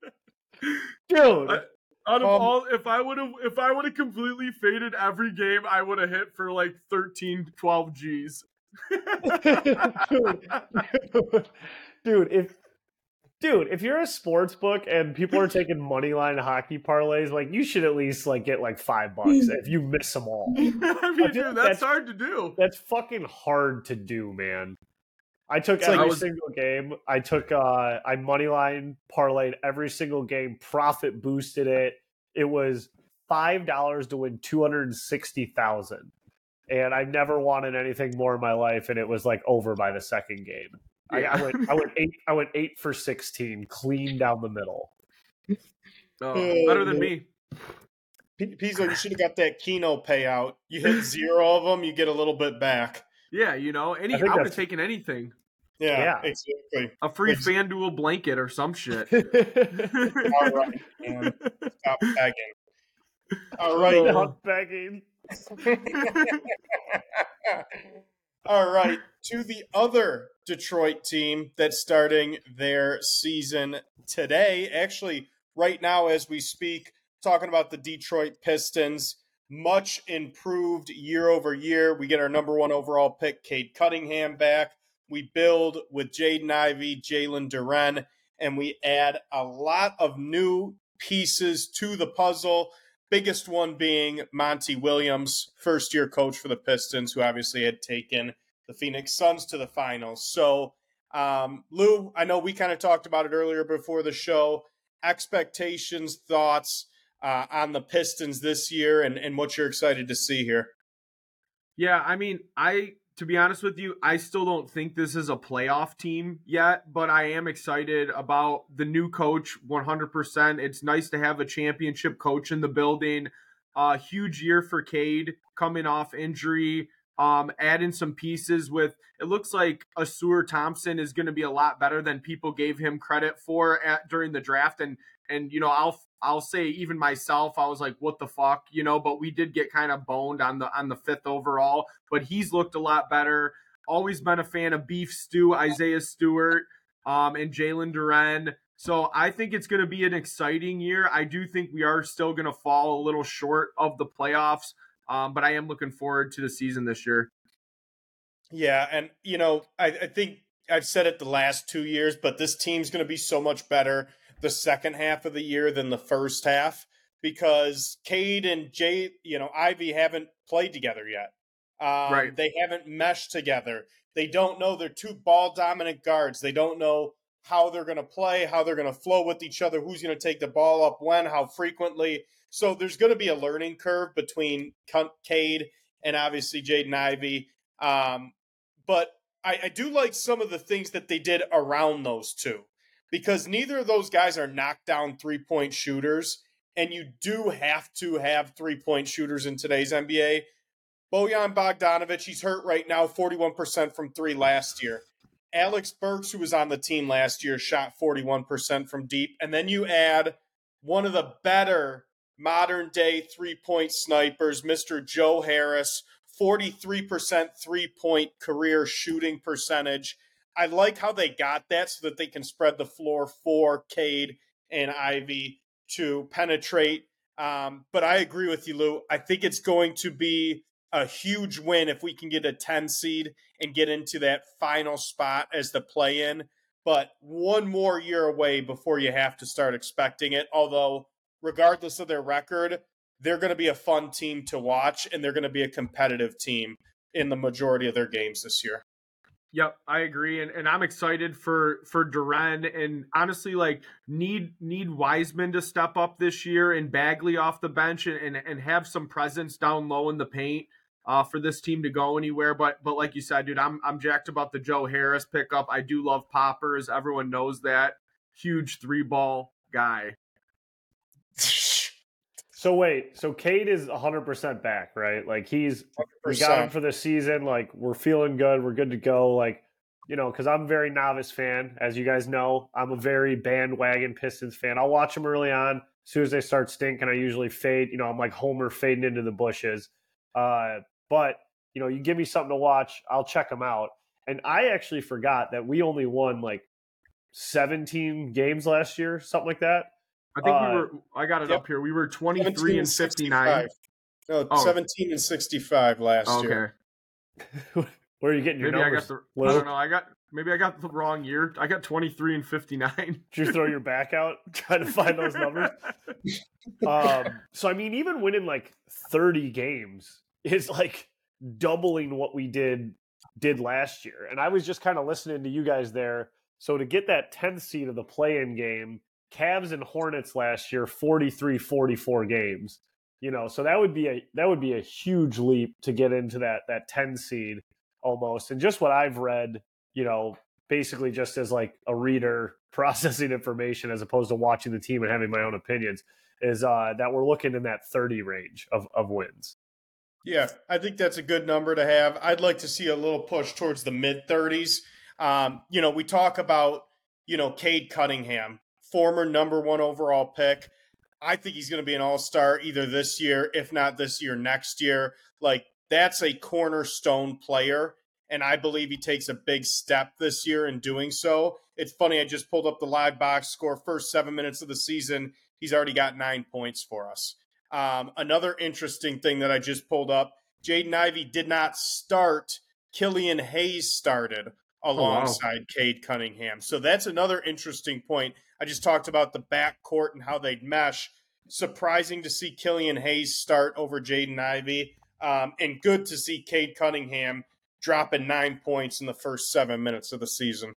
Dude. Out of um, all if I would have if I would have completely faded every game, I would have hit for like 13, 12 G's. dude, dude, dude, if dude, if you're a sports book and people are taking money line hockey parlays, like you should at least like get like five bucks if you miss them all. I mean, I dude, that's, that's, hard to do. That's fucking hard to do, man. I took it's every like, was... single game. I took uh I money line parlayed every single game, profit boosted it. It was five dollars to win two hundred and sixty thousand. And I never wanted anything more in my life, and it was like over by the second game. I, I, went I went eight I went eight for sixteen, clean down the middle. Oh, better than me. Pizzo, you should have got that Keno payout. You hit zero of them, you get a little bit back. Yeah, you know, any I, I would have taken anything. Yeah, yeah, exactly. A free it's... FanDuel blanket or some shit. All right, man. Stop begging. All right. Stop begging. All right, to the other Detroit team that's starting their season today. Actually, right now, as we speak, talking about the Detroit Pistons. Much improved year over year. We get our number one overall pick, Cade Cunningham, back. We build with Jaden Ivey, Jalen Duren, and we add a lot of new pieces to the puzzle. Biggest one being Monty Williams, first year coach for the Pistons, who obviously had taken the Phoenix Suns to the finals. So, um, Lou, I know we kind of talked about it earlier before the show. Expectations, thoughts uh, on the Pistons this year, and, and what you're excited to see here. Yeah, I mean, I to be honest with you, I still don't think this is a playoff team yet, but I am excited about the new coach 100%. It's nice to have a championship coach in the building. A uh, huge year for Cade coming off injury. Um, adding some pieces with it looks like Ausar Thompson is going to be a lot better than people gave him credit for at during the draft. And and you know, I'll I'll say even myself, I was like, what the fuck, you know, but we did get kind of boned on the on the fifth overall, but he's looked a lot better. Always been a fan of Beef Stew, Isaiah Stewart, um, and Jalen Duren. So I think it's going to be an exciting year. I do think we are still going to fall a little short of the playoffs, um, but I am looking forward to the season this year. Yeah, and you know, I, I think I've said it the last two years, but this team's going to be so much better the second half of the year than the first half because Cade and Jay, you know, Ivey haven't played together yet. Um, right. They haven't meshed together. They don't know they're two ball dominant guards. They don't know how they're going to play, how they're going to flow with each other, who's going to take the ball up when, how frequently. So there's going to be a learning curve between Cade and obviously Jaden Ivey. Um, but I, I do like some of the things that they did around those two because neither of those guys are knockdown three point shooters. And you do have to have three point shooters in today's NBA. Bojan Bogdanovic, he's hurt right now, 41% from three last year. Alec Burks, who was on the team last year, shot 41% from deep. And then you add one of the better modern day three point snipers, Mr. Joe Harris, 43% three point career shooting percentage. I like how they got that so that they can spread the floor for Cade and Ivey to penetrate. Um, but I agree with you, Lou. I think it's going to be a huge win if we can get a 10 seed and get into that final spot as the play in. But one more year away before you have to start expecting it. Although, regardless of their record, they're going to be a fun team to watch and they're going to be a competitive team in the majority of their games this year. Yep, I agree, and, and I'm excited for for Duren, and honestly, like need need Wiseman to step up this year, and Bagley off the bench, and and, and have some presence down low in the paint uh, for this team to go anywhere. But but like you said, dude, I'm I'm jacked about the Joe Harris pickup. I do love poppers. Everyone knows that. Huge three ball guy. So wait, so Cade is 100% back, right? Like he's 100%. we got him for the season. Like we're feeling good. We're good to go. Like you know, because I'm a very novice fan, as you guys know. I'm a very bandwagon Pistons fan. I'll watch them early on. As soon as they start stinking, I usually fade. You know, I'm like Homer fading into the bushes. Uh, but you know, you give me something to watch, I'll check them out. And I actually forgot that we only won like 17 games last year, something like that. I think uh, we were. I got it yep. up here. We were twenty three and fifty nine. No, oh. seventeen and sixty five last okay. year. Where are you getting your maybe numbers? I, got the, I don't know. I got maybe I got the wrong year. I got twenty three and fifty nine. Did you throw your back out trying to find those numbers? um, so I mean, even winning like thirty games is like doubling what we did did last year. And I was just kind of listening to you guys there. So to get that 10th seed of the play-in game Cavs and Hornets last year 43 44 games. You know, so that would be a that would be a huge leap to get into that that 10 seed almost. And just what I've read, you know, basically just as like a reader processing information as opposed to watching the team and having my own opinions is uh that we're looking in that 30 range of of wins. Yeah, I think that's a good number to have. I'd like to see a little push towards the mid 30s. Um, you know, we talk about, you know, Cade Cunningham former number one overall pick. I think he's going to be an all star either this year, if not this year, next year. Like, that's a cornerstone player. And I believe he takes a big step this year in doing so. It's funny, I just pulled up the live box score. First seven minutes of the season, he's already got nine points for us. Um, another interesting thing that I just pulled up Jaden Ivey did not start. Killian Hayes started alongside oh, wow. Cade Cunningham. So that's another interesting point. I just talked about the backcourt and how they'd mesh. Surprising to see Killian Hayes start over Jaden Ivey, um, and good to see Cade Cunningham dropping nine points in the first seven minutes of the season.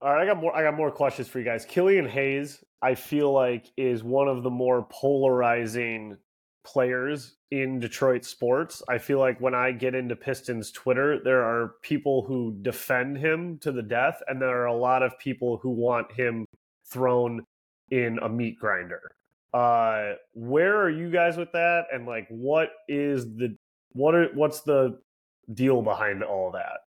All right, I got more. I got more questions for you guys. Killian Hayes, I feel like, is one of the more polarizing players in Detroit sports. I feel like when I get into Pistons Twitter, there are people who defend him to the death, and there are a lot of people who want him thrown in a meat grinder. Uh, where are you guys with that? And like, what is the what are what's the deal behind all that?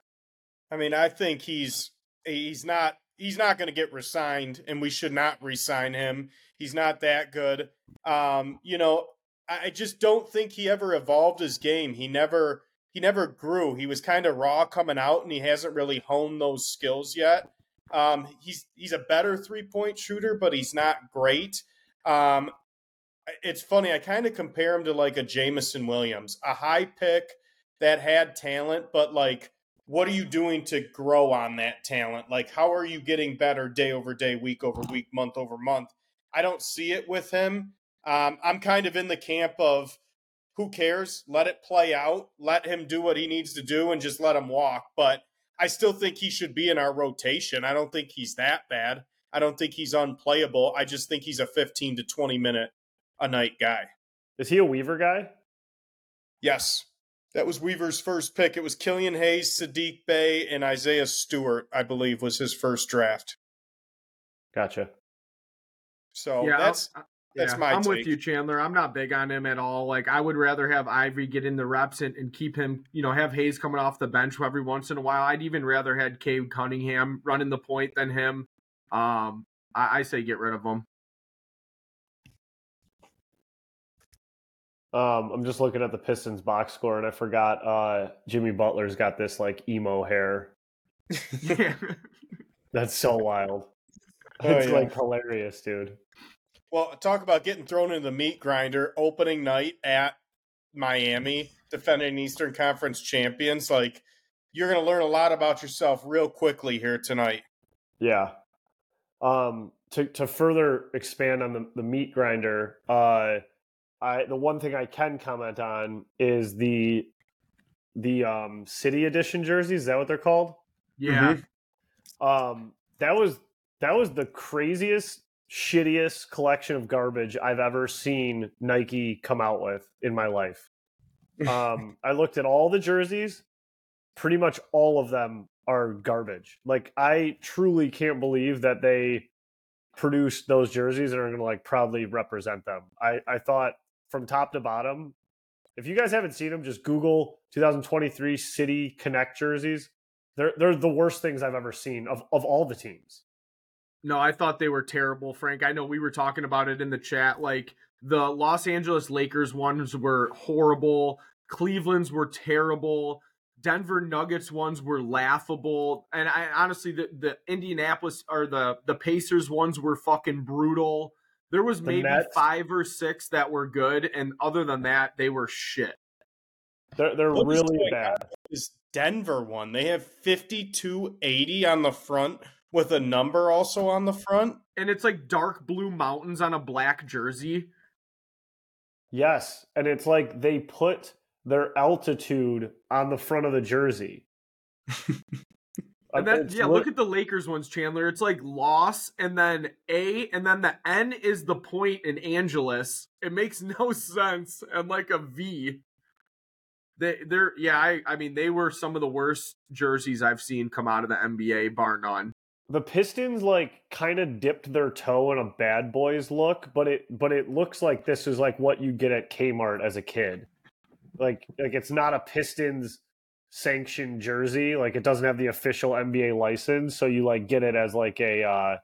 I mean, I think he's he's not he's not going to get resigned, and we should not resign him. He's not that good. Um, you know, I just don't think he ever evolved his game. He never he never grew. He was kind of raw coming out, and he hasn't really honed those skills yet. Um, he's he's a better three point shooter, but he's not great. Um, it's funny. I kind of compare him to like a Jameson Williams, a high pick that had talent, but like, what are you doing to grow on that talent? Like, how are you getting better day over day, week over week, month over month? I don't see it with him. Um, I'm kind of in the camp of who cares? Let it play out. Let him do what he needs to do and just let him walk. But I still think he should be in our rotation. I don't think he's that bad. I don't think he's unplayable. I just think he's a 15 to 20 minute a night guy. Is he a Weaver guy? Yes. That was Weaver's first pick. It was Killian Hayes, Saddiq Bey, and Isaiah Stewart, I believe, was his first draft. Gotcha. So yeah, that's that's yeah, my. I'm take. with you, Chandler. I'm not big on him at all. Like I would rather have Ivey get in the reps and, and keep him, you know, have Hayes coming off the bench every once in a while. I'd even rather had Cade Cunningham running the point than him. Um, I, I say get rid of him. Um, I'm just looking at the Pistons box score, and I forgot uh, Jimmy Butler's got this like emo hair. Yeah. That's so wild. Oh, it's yeah. like hilarious, dude. Well, talk about getting thrown in the meat grinder. Opening night at Miami, defending Eastern Conference champions. Like you're going to learn a lot about yourself real quickly here tonight. Yeah. Um, to to further expand on the, the meat grinder, uh, I the one thing I can comment on is the the um city edition jerseys. Is that what they're called? yeah. Um, that was that was the craziest, shittiest collection of garbage I've ever seen Nike come out with in my life. Um, I looked at all the jerseys. Pretty much all of them are garbage. Like I truly can't believe that they produced those jerseys and are going to like proudly represent them. I I thought from top to bottom. If you guys haven't seen them, just Google 2023 City Connect jerseys. They're they're the worst things I've ever seen of of all the teams. No, I thought they were terrible, Frank. I know we were talking about it in the chat. Like the Los Angeles Lakers ones were horrible. Cleveland's were terrible. Denver Nuggets ones were laughable. And I honestly the, the Indianapolis or the the Pacers ones were fucking brutal. There was The maybe Nets- five or six that were good, and other than that, they were shit. They're they're What really going bad. This Denver one, they have 5280 on the front with a number also on the front. And it's like dark blue mountains on a black jersey. Yes, and it's like they put their altitude on the front of the jersey. Uh, and then yeah, look at the Lakers ones, Chandler. It's like loss and then A and then the N is the point in Angeles. It makes no sense. And like a V. They they're yeah, I I mean they were some of the worst jerseys I've seen come out of the NBA, bar none. the Pistons like kind of dipped their toe in a bad boys look, but it but it looks like this is like what you get at Kmart as a kid. Like like it's not a Pistons sanctioned jersey, like it doesn't have the official NBA license, so you like get it as like a uh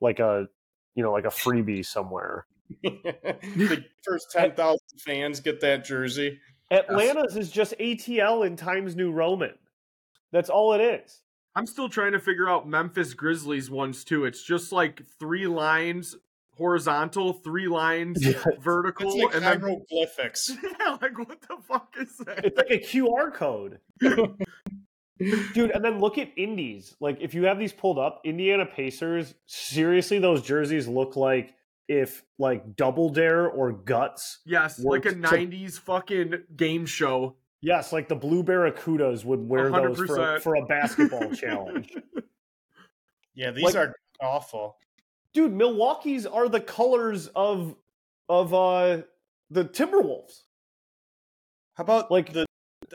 like a you know like a freebie somewhere. the first 10,000 fans get that jersey. Atlanta's is just ATL in Times New Roman. That's all it is. I'm still trying to figure out Memphis Grizzlies ones too. It's just like three lines horizontal, three lines Yeah, vertical, It's like and then hieroglyphics. yeah, like what the fuck is that? It's like a QR code. Dude, and then look at Indies. Like if you have these pulled up, Indiana Pacers, seriously, those jerseys look like if like Double Dare or Guts. Yes, like a Worked to- '90s fucking game show. Yes, like the Blue Barracudas would wear those for, for a basketball challenge. Yeah, these Like- are awful. Dude, Milwaukee's are the colors of of uh the Timberwolves. How about Like- the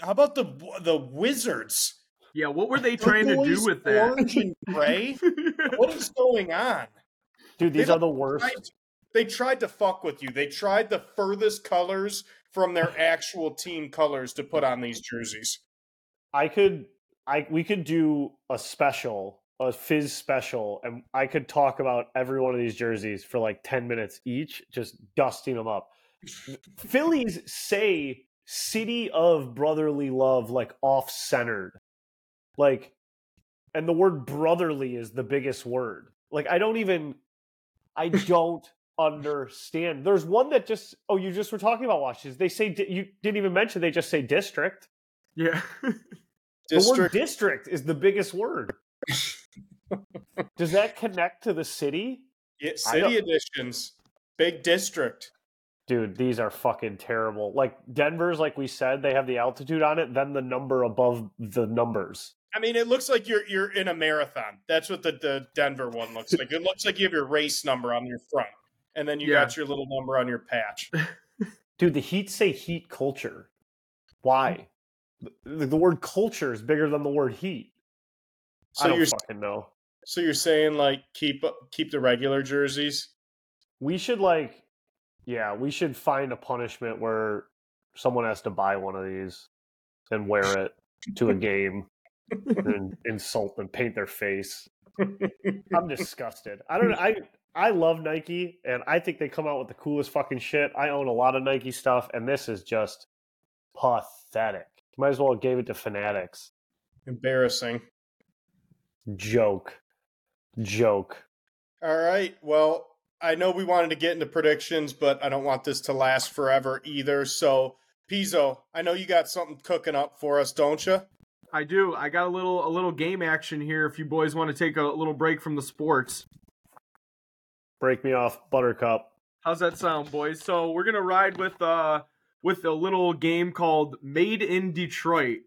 how about the the Wizards? Yeah, what were they trying to do with that? Orange and gray. what is going on? Dude, these They are the worst. Tried- They tried to fuck with you. They tried the furthest colors from their actual team colors to put on these jerseys. I could I we could do a special, a fizz special, and I could talk about every one of these jerseys for like 10 minutes each, just dusting them up. Phillies say city of brotherly love like off centered. Like and the word brotherly is the biggest word. Like I don't even I don't understand. There's one that just oh you just were talking about watches. They say you didn't even mention they just say district. yeah. The word District. district is the biggest word. Does that connect to the city? Yeah, city editions. Big district. Dude, these are fucking terrible. Like Denver's, like we said, they have the altitude on it, then the number above the numbers. I mean, it looks like you're you're in a marathon. That's what the, the Denver one looks like. It looks like you have your race number on your front, and then you Yeah. got your little number on your patch. Dude, the Heat say heat culture. Why? The, the word culture is bigger than the word heat. I So don't you're fucking know. so you're saying like keep keep the regular jerseys. We should like, yeah, we should find a punishment where someone has to buy one of these and wear it to a game and insult and paint their face. I'm disgusted. I don't. I I love Nike, and I think they come out with the coolest fucking shit. I own a lot of Nike stuff, and this is just pathetic. Might as well have gave it to Fanatics. Embarrassing. Joke, joke. All right. Well, I know we wanted to get into predictions, but I don't want this to last forever either. So, Pizzo, I know you got something cooking up for us, don't you? I do. I got a little a little game action here if you boys want to take a little break from the sports. Break me off, Buttercup. How's that sound, boys? So we're gonna ride with uh with a little game called Made in Detroit.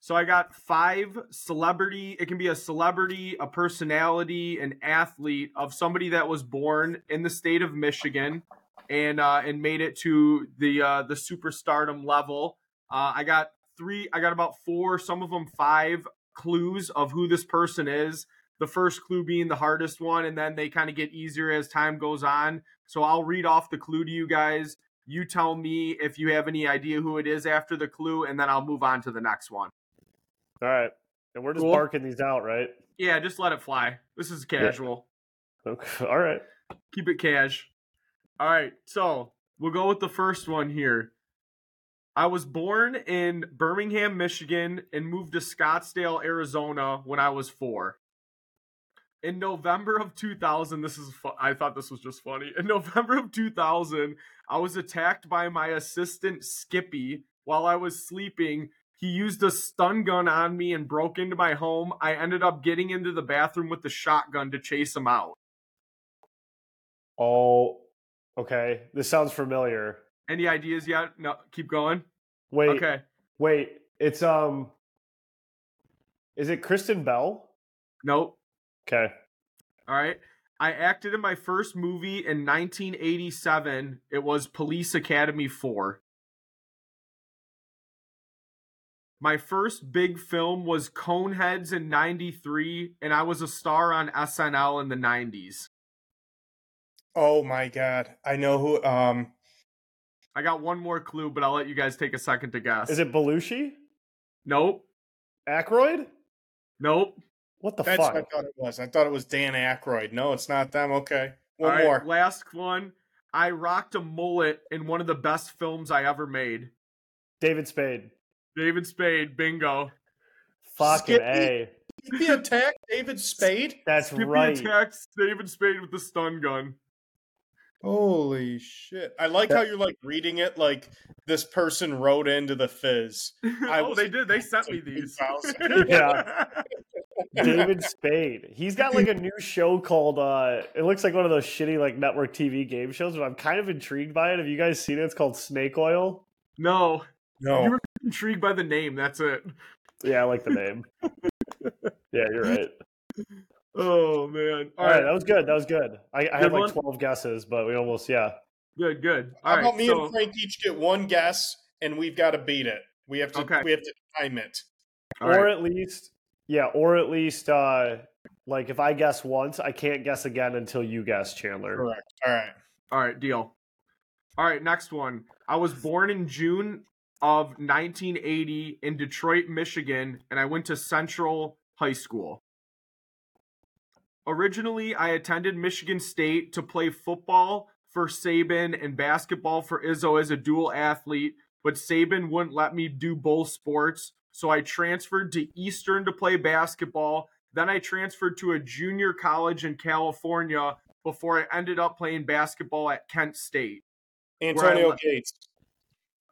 So I got five celebrity. It can be a celebrity, a personality, an athlete of somebody that was born in the state of Michigan and uh, and made it to the uh, the superstardom level. Uh, I got three. I got about four. Some of them five clues of who this person is. The first clue being the hardest one, and then they kind of get easier as time goes on. So I'll read off the clue to you guys. You tell me if you have any idea who it is after the clue, and then I'll move on to the next one. All right, and we're just Cool. barking these out, right? Yeah, just let it fly. This is casual. Okay. All right. Keep it cash. All right, so we'll go with the first one here. I was born in Birmingham, Michigan, and moved to Scottsdale, Arizona when I was four. In November of 2000, this is fu- I thought this was just funny. In November of 2000, I was attacked by my assistant Skippy while I was sleeping. He used a stun gun on me and broke into my home. I ended up getting into the bathroom with the shotgun to chase him out. Oh, okay. This sounds familiar. Any ideas yet? No, keep going. Wait, Okay. wait. It's um. Is it Kristen Bell? Nope. Okay. All right. I acted in my first movie in 1987. It was Police Academy 4. My first big film was Coneheads in 93, and I was a star on SNL in the 90s. Oh my god. I know who um I got one more clue, but I'll let you guys take a second to guess. Is it Belushi? Nope. Aykroyd? Nope. What the that's fuck? what I thought it was. I thought it was Dan Aykroyd. No, it's not them. Okay. One right, more. Last one. I rocked a mullet in one of the best films I ever made. David Spade. David Spade, bingo. Fucking Skippy? a. Skippy attacked David Spade? That's Skippy right. attacks David Spade with the stun gun. Holy shit. I like how you're like reading it like this person wrote into the fizz. I oh, was- they did. They sent me these. Yeah. David Spade. He's got like a new show called uh it looks like one of those shitty like network TV game shows, but I'm kind of intrigued by it. Have you guys seen it? It's called Snake Oil. no, No. You were- intrigued by the name. That's it. Yeah, I like the name. yeah, you're right. Oh man. All right, that was good. That was good. I, I Good had like one? 12 guesses, but we almost yeah. Good, good. All How right, about me so- and Frank each get one guess, and we've got to beat it. We have to. Okay. We have to time it. all or right. at least, yeah, or at least, uh, like if I guess once, I can't guess again until you guess, Chandler. Correct. All right. All right, deal. All right, next one. I was born in June of 1980 in Detroit, Michigan, and I went to Central High School. Originally, I attended Michigan State to play football for Saban and basketball for Izzo as a dual athlete, but Saban wouldn't let me do both sports, so I transferred to Eastern to play basketball. Then I transferred to a junior college in California before I ended up playing basketball at Kent State. Antonio Gates.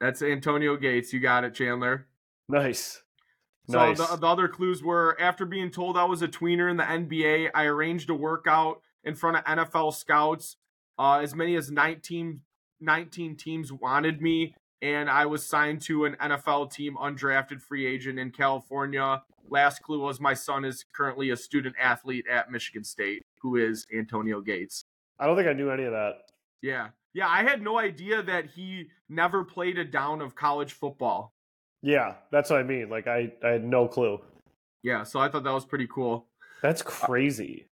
That's Antonio Gates. You got it, Chandler. Nice. So nice. the, the other clues were after being told I was a tweener in the NBA, I arranged a workout in front of NFL scouts. Uh, as many as 19, 19 teams wanted me, and I was signed to an NFL team, undrafted free agent in California. Last clue was my son is currently a student athlete at Michigan State, who is Antonio Gates. I don't think I knew any of that. Yeah. Yeah, I had no idea that he never played a down of college football. Yeah, that's what I mean. Like I, I had no clue. Yeah, so I thought that was pretty cool. That's crazy.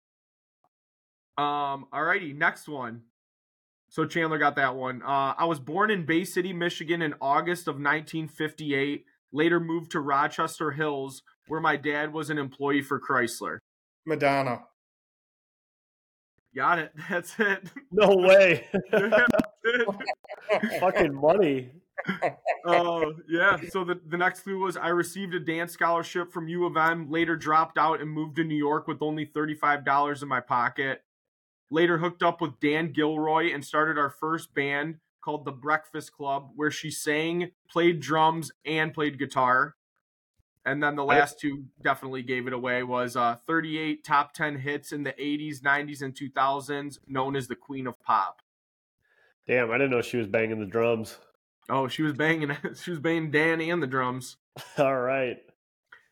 Um, alrighty, next one. So Chandler got that one. Uh, I was born in Bay City, Michigan in August of 1958. Later moved to Rochester Hills, where my dad was an employee for Chrysler. Madonna. Got it. That's it. No way. Fucking money. Oh, yeah. So the, the next clue was I received a dance scholarship from U of M, later dropped out and moved to New York with only $35 in my pocket. Later hooked up with Dan Gilroy and started our first band called The Breakfast Club, where she sang, played drums, and played guitar. And then the last two definitely gave it away was uh, 38 top 10 hits in the 80s, 90s, and 2000s, known as the Queen of Pop. Damn, I didn't know she was banging the drums. Oh, she was banging she was banging Dan and the drums. All right.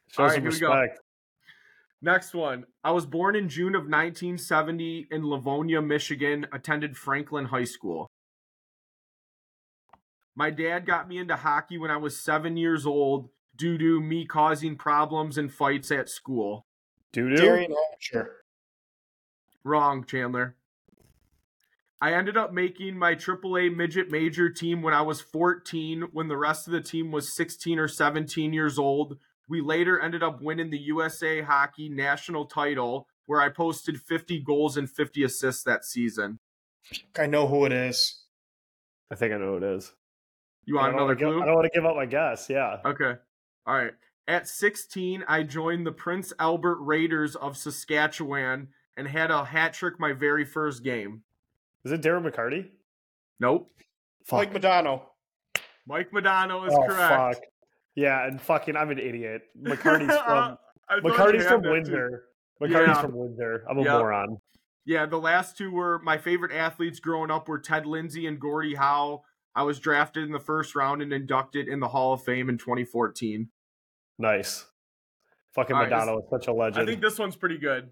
Show All right, some here we go. respect. Next one. I was born in June of 1970 in Livonia, Michigan, attended Franklin High School. My dad got me into hockey when I was seven years old due to me causing problems and fights at school. Doo doo. Darian Archer. Wrong, Chandler. I ended up making my AAA midget major team when I was 14, when the rest of the team was 16 or 17 years old. We later ended up winning the USA Hockey national title, where I posted 50 goals and 50 assists that season. I know who it is. I think I know who it is. You want another give- clue? I don't want to give up my guess. Yeah. Okay. All right. At 16, I joined the Prince Albert Raiders of Saskatchewan and had a hat trick my very first game. Is it Darren McCarty? Nope. Mike Modano. Mike Modano is oh, correct. fuck. Yeah, and fucking, I'm an idiot. McCarty's from I McCarty's from that too. Windsor. McCarty's Yeah. from Windsor. I'm a Yeah. moron. Yeah, the last two were my favorite athletes growing up were Ted Lindsay and Gordie Howe. I was drafted in the first round and inducted in the Hall of Fame in 2014. Nice. Fucking All right, Modano was such a legend. I think this one's pretty good.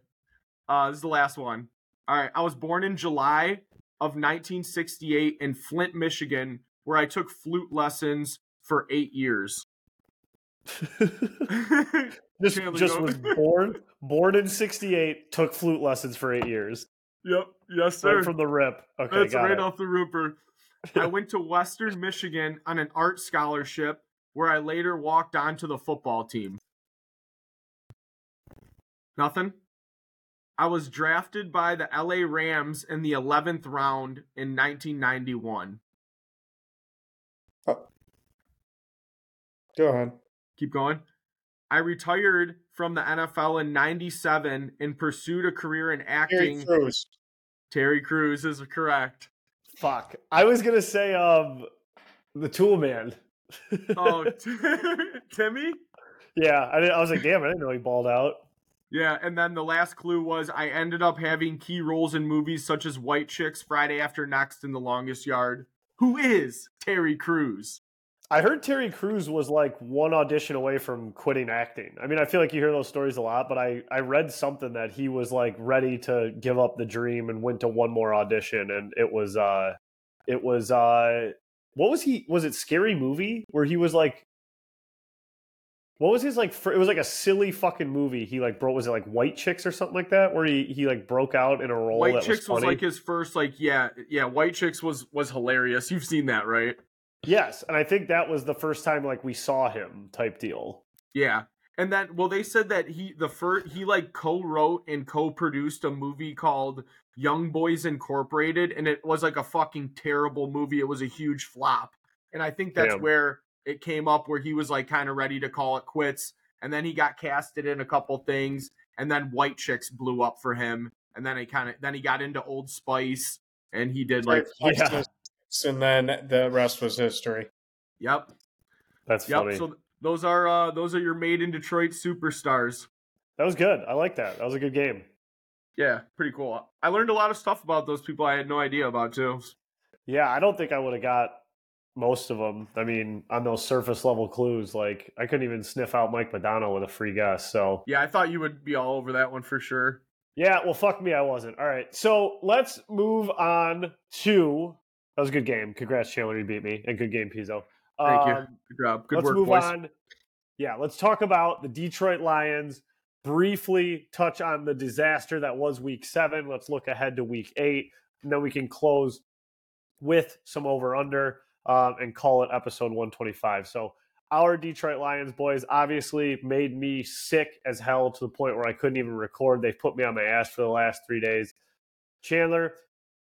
Uh, this is the last one. All right, I was born in July of 1968 in Flint, Michigan, where I took flute lessons for eight years. just just was born born in 68 took flute lessons for eight years yep, yes, sir. right from the rip okay That's right it. off the rooper. I went to Western Michigan on an art scholarship where I later walked on to the football team. Nothing? I was drafted by the LA Rams in the 11th round in 1991. Go ahead. Keep going. I retired from the NFL in 97 and pursued a career in acting. Terry acting. Crews. Terry Crews is correct. fuck i was gonna say um the tool man Oh, Timmy? yeah I, didn't, I was like damn i didn't know he balled out Yeah, and then the last clue was I ended up having key roles in movies such as White Chicks, Friday After Next, and The Longest Yard. Who is Terry Crews? i heard terry Crews was like one audition away from quitting acting i mean i feel like you hear those stories a lot but i i read something that he was like ready to give up the dream and went to one more audition and it was uh It was uh what was he was it scary movie where he was like what was his like fir- it was like a silly fucking movie he like broke was it like white chicks or something like that where he he like broke out in a role White Chicks was, funny? like his first like yeah yeah White Chicks was was hilarious. You've seen that right? yes and i think that was the first time like we saw him type deal Yeah. And then well they said that he the first he like co-wrote and co-produced a movie called Young Boys Incorporated and it was like a fucking terrible movie. It was a huge flop. And I think that's Damn. where it came up where he was like kind of ready to call it quits and then he got casted in a couple things and then White Chicks blew up for him and then he kind of then he got into Old Spice and he did like Yeah. and then the rest was history. yep. that's Yep. funny So th- those are uh those are your made in Detroit superstars. that was good i like that that was a good game Yeah, pretty cool. I learned a lot of stuff about those people I had no idea about too. yeah i don't think i would have got most of them i mean on those surface level clues like i couldn't even sniff out mike modano with a free guess so Yeah, I thought you would be all over that one for sure. Yeah, well, fuck me, I wasn't. All right, so let's move on to. That was a good game. Congrats, Chandler, you beat me, and good game, Pizzo. Thank you. Um, Good job. Good let's work, move boys. on. Yeah, let's talk about the Detroit Lions. Briefly touch on the disaster that was Week Seven. Let's look ahead to Week Eight, and then we can close with some over under um, and call it episode 125. So our Detroit Lions boys obviously made me sick as hell to the point where I couldn't even record. They've put me on my ass for the last three days. Chandler,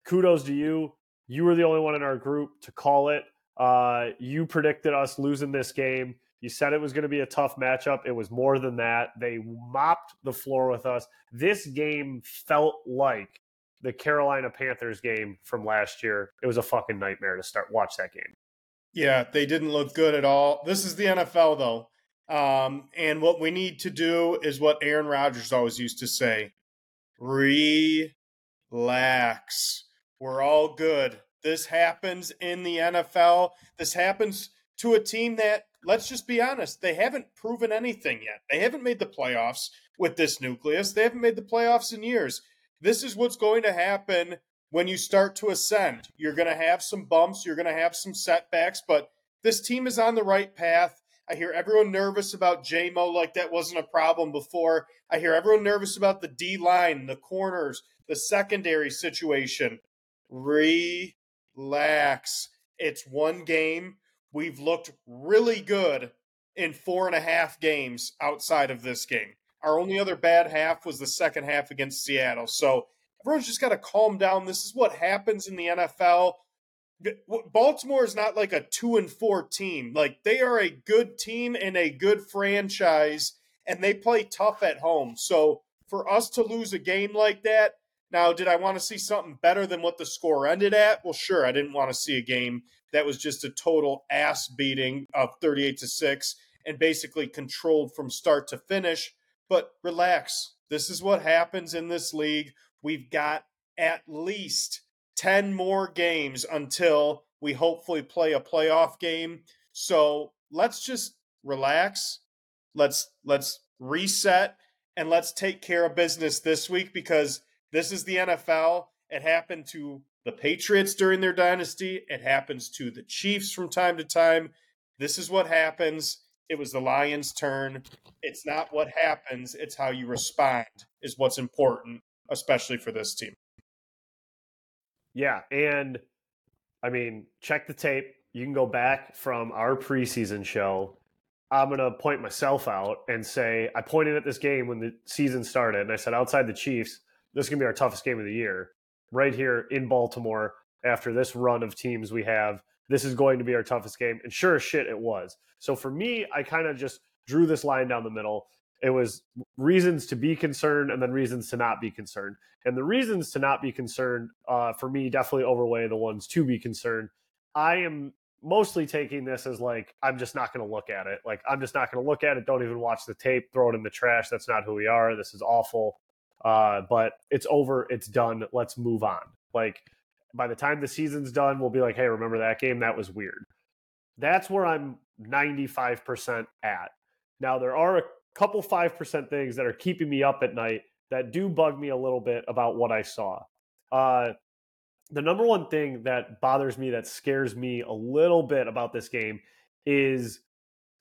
kudos to you. You were the only one in our group to call it. Uh, you predicted us losing this game. You said it was going to be a tough matchup. It was more than that. They mopped the floor with us. This game felt like the Carolina Panthers game from last year. It was a fucking nightmare to start watch that game. Yeah, they didn't look good at all. This is the NFL, though. Um, and what we need to do is what Aaron Rodgers always used to say relax. We're all good. This happens in the NFL. This happens to a team that, let's just be honest, they haven't proven anything yet. They haven't made the playoffs with this nucleus, they haven't made the playoffs in years. This is what's going to happen when you start to ascend. You're going to have some bumps, you're going to have some setbacks, but this team is on the right path. I hear everyone nervous about JMO like that wasn't a problem before. I hear everyone nervous about the D line, the corners, the secondary situation. Relax. It's one game. We've looked really good in four and a half games outside of this game. Our only other bad half was the second half against Seattle. So everyone's just got to calm down. This is what happens in the NFL. Baltimore is not like a two and four team. Like they are a good team and a good franchise, and they play tough at home. So for us to lose a game like that, now did I want to see something better than what the score ended at? Well, sure. I didn't want to see a game that was just a total ass beating of 38 to 6 and basically controlled from start to finish. But relax. This is what happens in this league. We've got at least 10 more games until we hopefully play a playoff game. So let's just relax. Let's let's reset and let's take care of business this week because this is the NFL. It happened to the Patriots during their dynasty. It happens to the Chiefs from time to time. This is what happens. It was the Lions' turn. It's not what happens, it's how you respond, is what's important, especially for this team. Yeah, and I mean, check the tape. You can go back from our preseason show. I'm going to point myself out and say I pointed at this game when the season started, and I said, outside the Chiefs, this is going to be our toughest game of the year. Right here in Baltimore, after this run of teams we have, this is going to be our toughest game. And sure as shit, it was. So for me, I kind of just drew this line down the middle. It was reasons to be concerned and then reasons to not be concerned. And the reasons to not be concerned, uh, for me, definitely overweigh the ones to be concerned. I am mostly taking this as like, I'm just not going to look at it. Like, I'm just not going to look at it. Don't even watch the tape, throw it in the trash. That's not who we are. This is awful. Uh, but it's over. It's done. Let's move on. Like, by the time the season's done, we'll be like, hey, remember that game? That was weird. That's where I'm 95% at. Now, there are a couple 5% things that are keeping me up at night that do bug me a little bit about what I saw. Uh, the number one thing that bothers me, that scares me a little bit about this game, is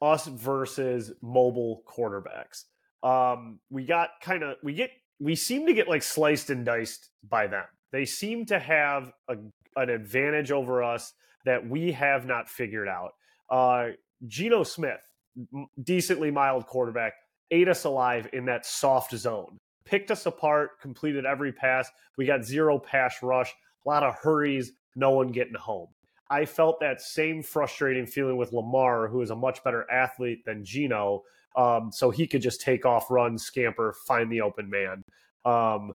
us versus mobile quarterbacks. Um, we got kind of we get we seem to get like sliced and diced by them. They seem to have a, an advantage over us that we have not figured out. Uh, Geno Smith, decently mild quarterback, ate us alive in that soft zone, picked us apart, completed every pass. We got zero pass rush, a lot of hurries, no one getting home. I felt that same frustrating feeling with Lamar, who is a much better athlete than Geno. Um, so he could just take off, run, scamper, find the open man. Um,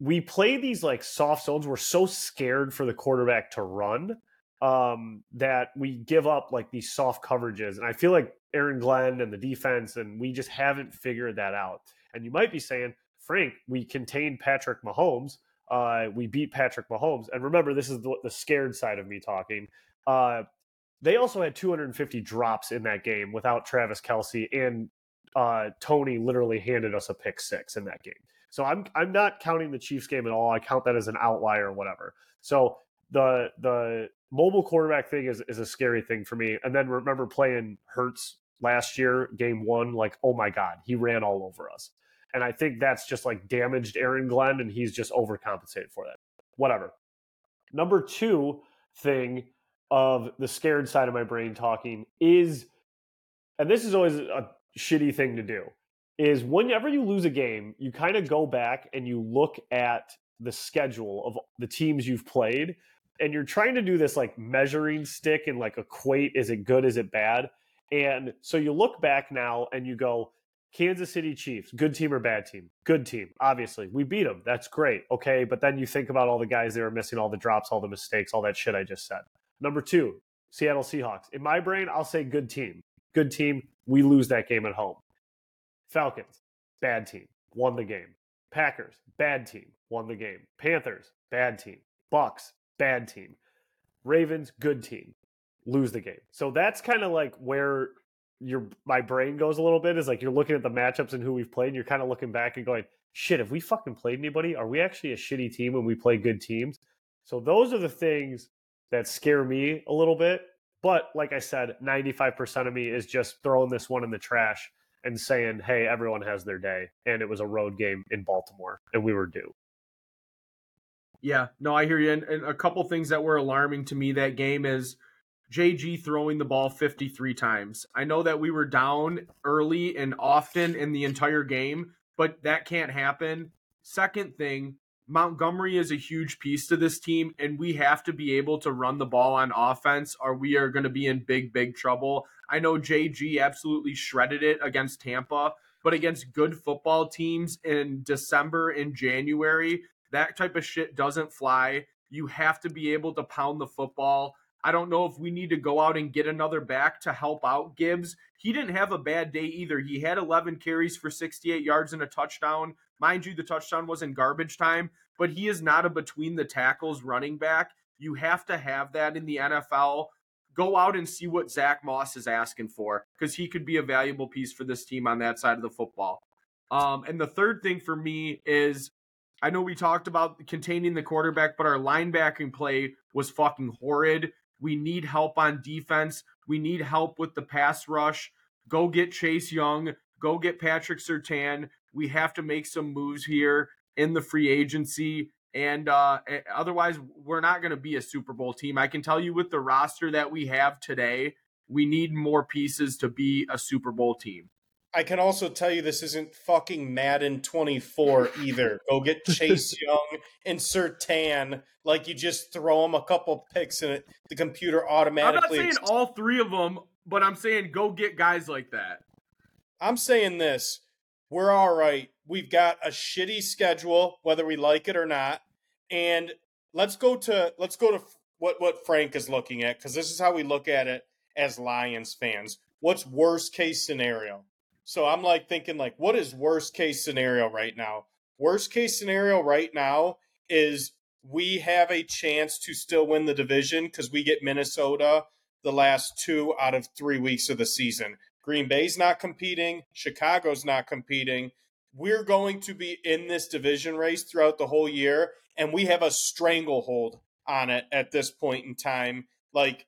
we play these like soft zones. We're so scared for the quarterback to run um, that we give up like these soft coverages. And I feel like Aaron Glenn and the defense, and we just haven't figured that out. And you might be saying, Frank, we contained Patrick Mahomes. Uh, we beat Patrick Mahomes. And remember, this is the, the scared side of me talking. Uh, they also had 250 drops in that game without Travis Kelce, and uh, Toney literally handed us a pick six in that game. So I'm I'm not counting the Chiefs game at all. I count that as an outlier or whatever. So the the mobile quarterback thing is is a scary thing for me. And then remember playing Hurts last year, game one, like, oh my God, he ran all over us. And I think that's just like damaged Aaron Glenn, and he's just overcompensated for that. Whatever. Number two thing of the scared side of my brain talking is, and this is always a shitty thing to do, is whenever you lose a game, you kind of go back and you look at the schedule of the teams you've played and you're trying to do this like measuring stick and like equate is it good is it bad and so you look back now and you go, Kansas City Chiefs, good team or bad team? Good team, obviously. We beat them. That's great. Okay. But then you think about all the guys they were missing, all the drops, all the mistakes, all that shit I just said. Number two, Seattle Seahawks. In my brain, I'll say good team. Good team. We lose that game at home. Falcons, bad team. Won the game. Packers, bad team. Won the game. Panthers, bad team. Bucks, bad team. Ravens, good team lose the game. So that's kind of like where your my brain goes a little bit is like you're looking at the matchups and who we've played and you're kind of looking back and going, shit, have we fucking played anybody? Are we actually a shitty team when we play good teams? So those are the things that scare me a little bit. But like I said, 95% of me is just throwing this one in the trash and saying, hey, everyone has their day. And it was a road game in Baltimore and we were due. Yeah, no, I hear you. And, and a couple things that were alarming to me that game is JG throwing the ball 53 times. I know that we were down early and often in the entire game, but that can't happen. Second thing, Montgomery is a huge piece to this team, and we have to be able to run the ball on offense, or we are going to be in big, big trouble. I know JG absolutely shredded it against Tampa, but against good football teams in December and January, that type of shit doesn't fly. You have to be able to pound the football. I don't know if we need to go out and get another back to help out Gibbs. He didn't have a bad day either. He had 11 carries for 68 yards and a touchdown. Mind you, the touchdown was in garbage time, but he is not a between the tackles running back. You have to have that in the NFL. Go out and see what Zach Moss is asking for because he could be a valuable piece for this team on that side of the football. Um, and the third thing for me is I know we talked about containing the quarterback, but our linebacking play was fucking horrid. We need help on defense. We need help with the pass rush. Go get Chase Young. Go get Patrick Surtain. We have to make some moves here in the free agency. And uh, otherwise, we're not going to be a Super Bowl team. I can tell you with the roster that we have today, we need more pieces to be a Super Bowl team. I can also tell you this isn't fucking Madden 24 either. Go get Chase Young and Surtain. Like you just throw them a couple picks and it, the computer automatically. I'm not saying all three of them, but I'm saying go get guys like that. I'm saying this. We're all right. We've got a shitty schedule, whether we like it or not. And let's go to let's go to what what Frank is looking at because this is how we look at it as Lions fans. What's worst case scenario? So I'm like thinking like what is worst case scenario right now? Worst case scenario right now is we have a chance to still win the division because we get Minnesota the last two out of three weeks of the season. Green Bay's not competing, Chicago's not competing. we're going to be in this division race throughout the whole year, and we have a stranglehold on it at this point in time. Like,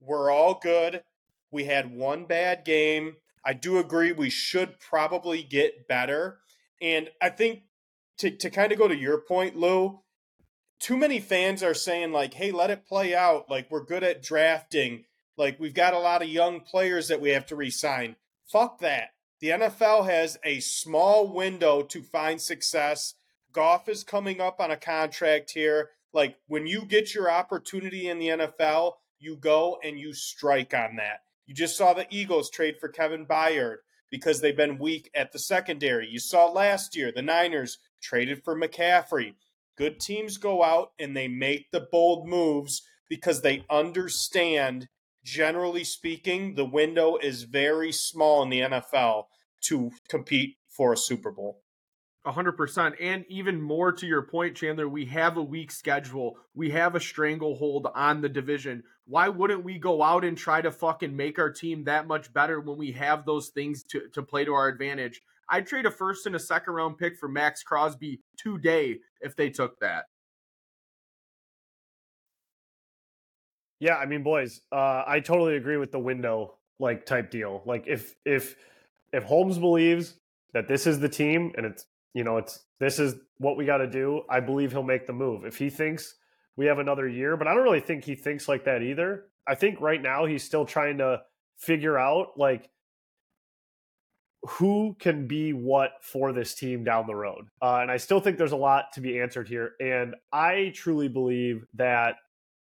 we're all good. We had one bad game. I do agree we should probably get better. And I think to, to kind of go to your point, Lou, too many fans are saying, like, hey, let it play out. Like, we're good at drafting. Like, we've got a lot of young players that we have to resign. Fuck that. The NFL has a small window to find success. Goff is coming up on a contract here. Like, when you get your opportunity in the NFL, you go and you strike on that. You just saw the Eagles trade for Kevin Byard because they've been weak at the secondary. You saw last year the Niners traded for McCaffrey. Good teams go out and they make the bold moves because they understand, generally speaking, the window is very small in the NFL to compete for a Super Bowl. 100%. And even more to your point, Chandler, we have a weak schedule. We have a stranglehold on the division. Why wouldn't we go out and try to fucking make our team that much better when we have those things to, to play to our advantage? I'd trade a first and a second round pick for Maxx Crosby today if they took that. Yeah, I mean, boys, uh, I totally agree with the window like type deal. Like if if if Holmes believes that this is the team and it's you know it's this is what we got to do, I believe he'll make the move. If he thinks we have another year, but I don't really think he thinks like that either. I think right now he's still trying to figure out like who can be what for this team down the road. Uh, and I still think there's a lot to be answered here. And I truly believe that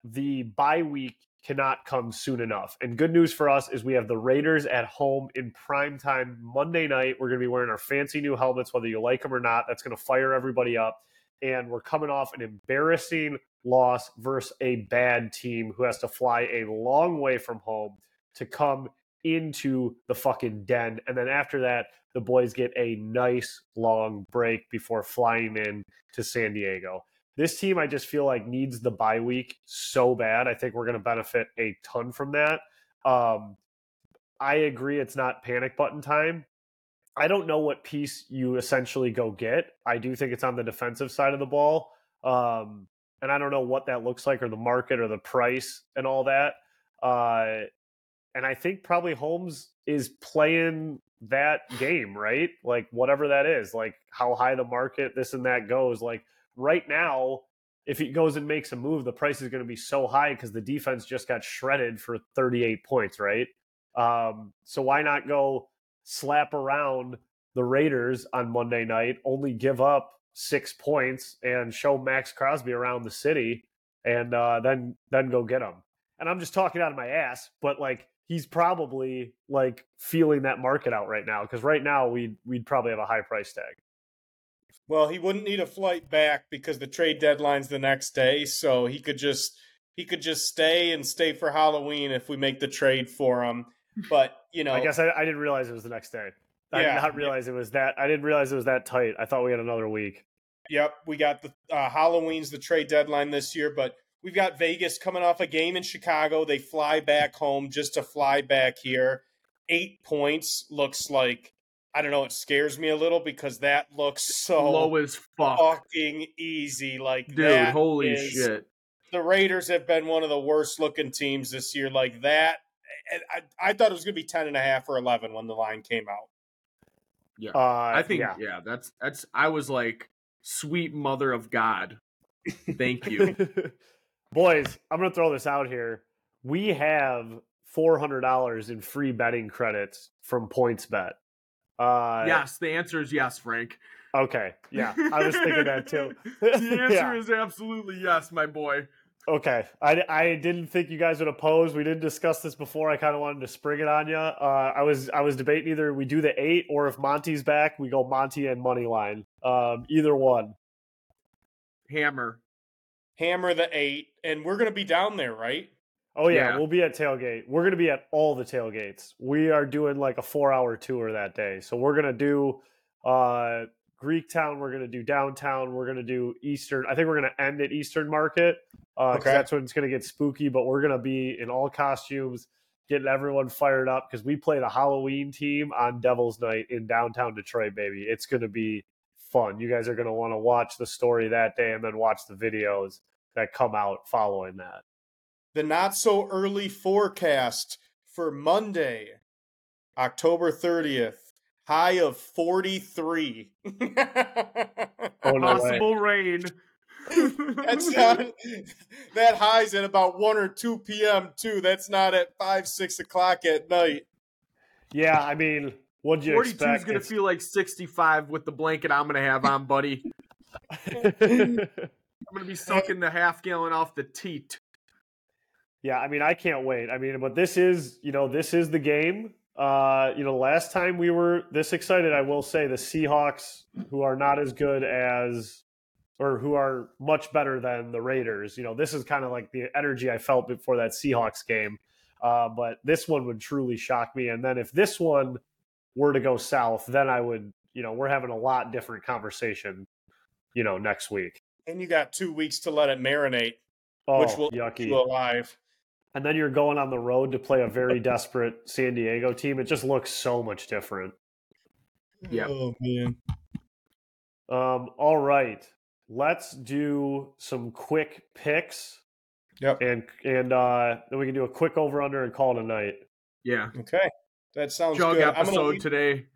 the bye week cannot come soon enough. And good news for us is we have the Raiders at home in prime time Monday night. We're going to be wearing our fancy new helmets, whether you like them or not. That's going to fire everybody up. And we're coming off an embarrassing loss versus a bad team who has to fly a long way from home to come into the fucking den. And then after that, the boys get a nice long break before flying in to San Diego. This team, I just feel like needs the bye week so bad. I think we're going to benefit a ton from that. Um, I agree, it's not panic button time. I don't know what piece you essentially go get. I do think it's on the defensive side of the ball. Um, and I don't know what that looks like or the market or the price and all that. Uh, and I think probably Holmes is playing that game, right? Like whatever that is, like how high the market, this and that goes. Like right now, if he goes and makes a move, the price is going to be so high because the defense just got shredded for 38 points, right? Um, so why not go slap around the Raiders on Monday night, only give up six points and show Maxx Crosby around the city and uh, then then go get him. And I'm just talking out of my ass, but like he's probably like feeling that market out right now because right now we'd we'd probably have a high price tag. Well, he wouldn't need a flight back because the trade deadline's the next day, so he could just he could just stay and stay for Halloween if we make the trade for him. But you know, I guess I, I didn't realize it was the next day. I yeah, did not realize it was that. I didn't realize it was that tight. I thought we had another week. Yep, we got the uh, Halloween's the trade deadline this year, but We've got Vegas coming off a game in Chicago. They fly back home just to fly back here. Eight points looks like I don't know. It scares me a little because that looks so low as fuck. fucking easy. Like, dude, holy is, shit! The Raiders have been one of the worst looking teams this year. Like that, I, I thought it was going to be ten and a half or eleven when the line came out. Yeah, uh, I think yeah. yeah, that's that's. I was like, sweet mother of God, thank you. Boys, I'm going to throw this out here. We have $400 in free betting credits from PointsBet. Uh, yes, the answer is yes, Frank. Okay, yeah, I was thinking that too. the answer yeah. is absolutely yes, my boy. Okay, I, I didn't think you guys would oppose. We didn't discuss this before. I kind of wanted to spring it on you. Uh, I was I was debating either we do the eight or if Monty's back, we go Monty and money line. Um, either one. Hammer hammer the eight, and we're going to be down there, right? Oh yeah, yeah, we'll be at tailgate. We're going to be at all the tailgates. We are doing like a four-hour tour that day, so we're going to do uh, Greektown. We're going to do downtown. We're going to do Eastern. I think we're going to end at Eastern Market uh, okay. that's when it's going to get spooky. But we're going to be in all costumes. getting everyone fired up because we play the Halloween team on Devil's Night in downtown Detroit, baby. It's going to be fun. You guys are going to want to watch the story that day and then watch the videos that come out following that. The not so early forecast for Monday, October 30th, high of 43. Oh, no way. Possible rain. That's not that high's at about 1 or 2 p.m. too. That's not at 5, 6 o'clock at night. Yeah, I mean, what'd you 42 is expect? going to feel like 65 with the blanket I'm going to have on, buddy. I'm going to be sucking the half gallon off the teat. Yeah, I mean, I can't wait. I mean, but this is, you know, this is the game. Uh, you know, last time we were this excited, I will say the Seahawks, who are not as good as, or who are much better than the Raiders. You know, this is kind of like the energy I felt before that Seahawks game. Uh, but this one would truly shock me. And then if this one were to go south, then I would, you know, we're having a lot different conversation, you know, next week. And you got two weeks to let it marinate, Oh, which will yucky. keep you alive. And then you're going on the road to play a very desperate San Diego team. It just looks so much different. Yeah. Oh, man. Um, all right, let's do some quick picks, Yep. and and uh, then we can do a quick over under and call it a night. Yeah. Okay. That sounds Jug good. I'm gonna episode lead- today.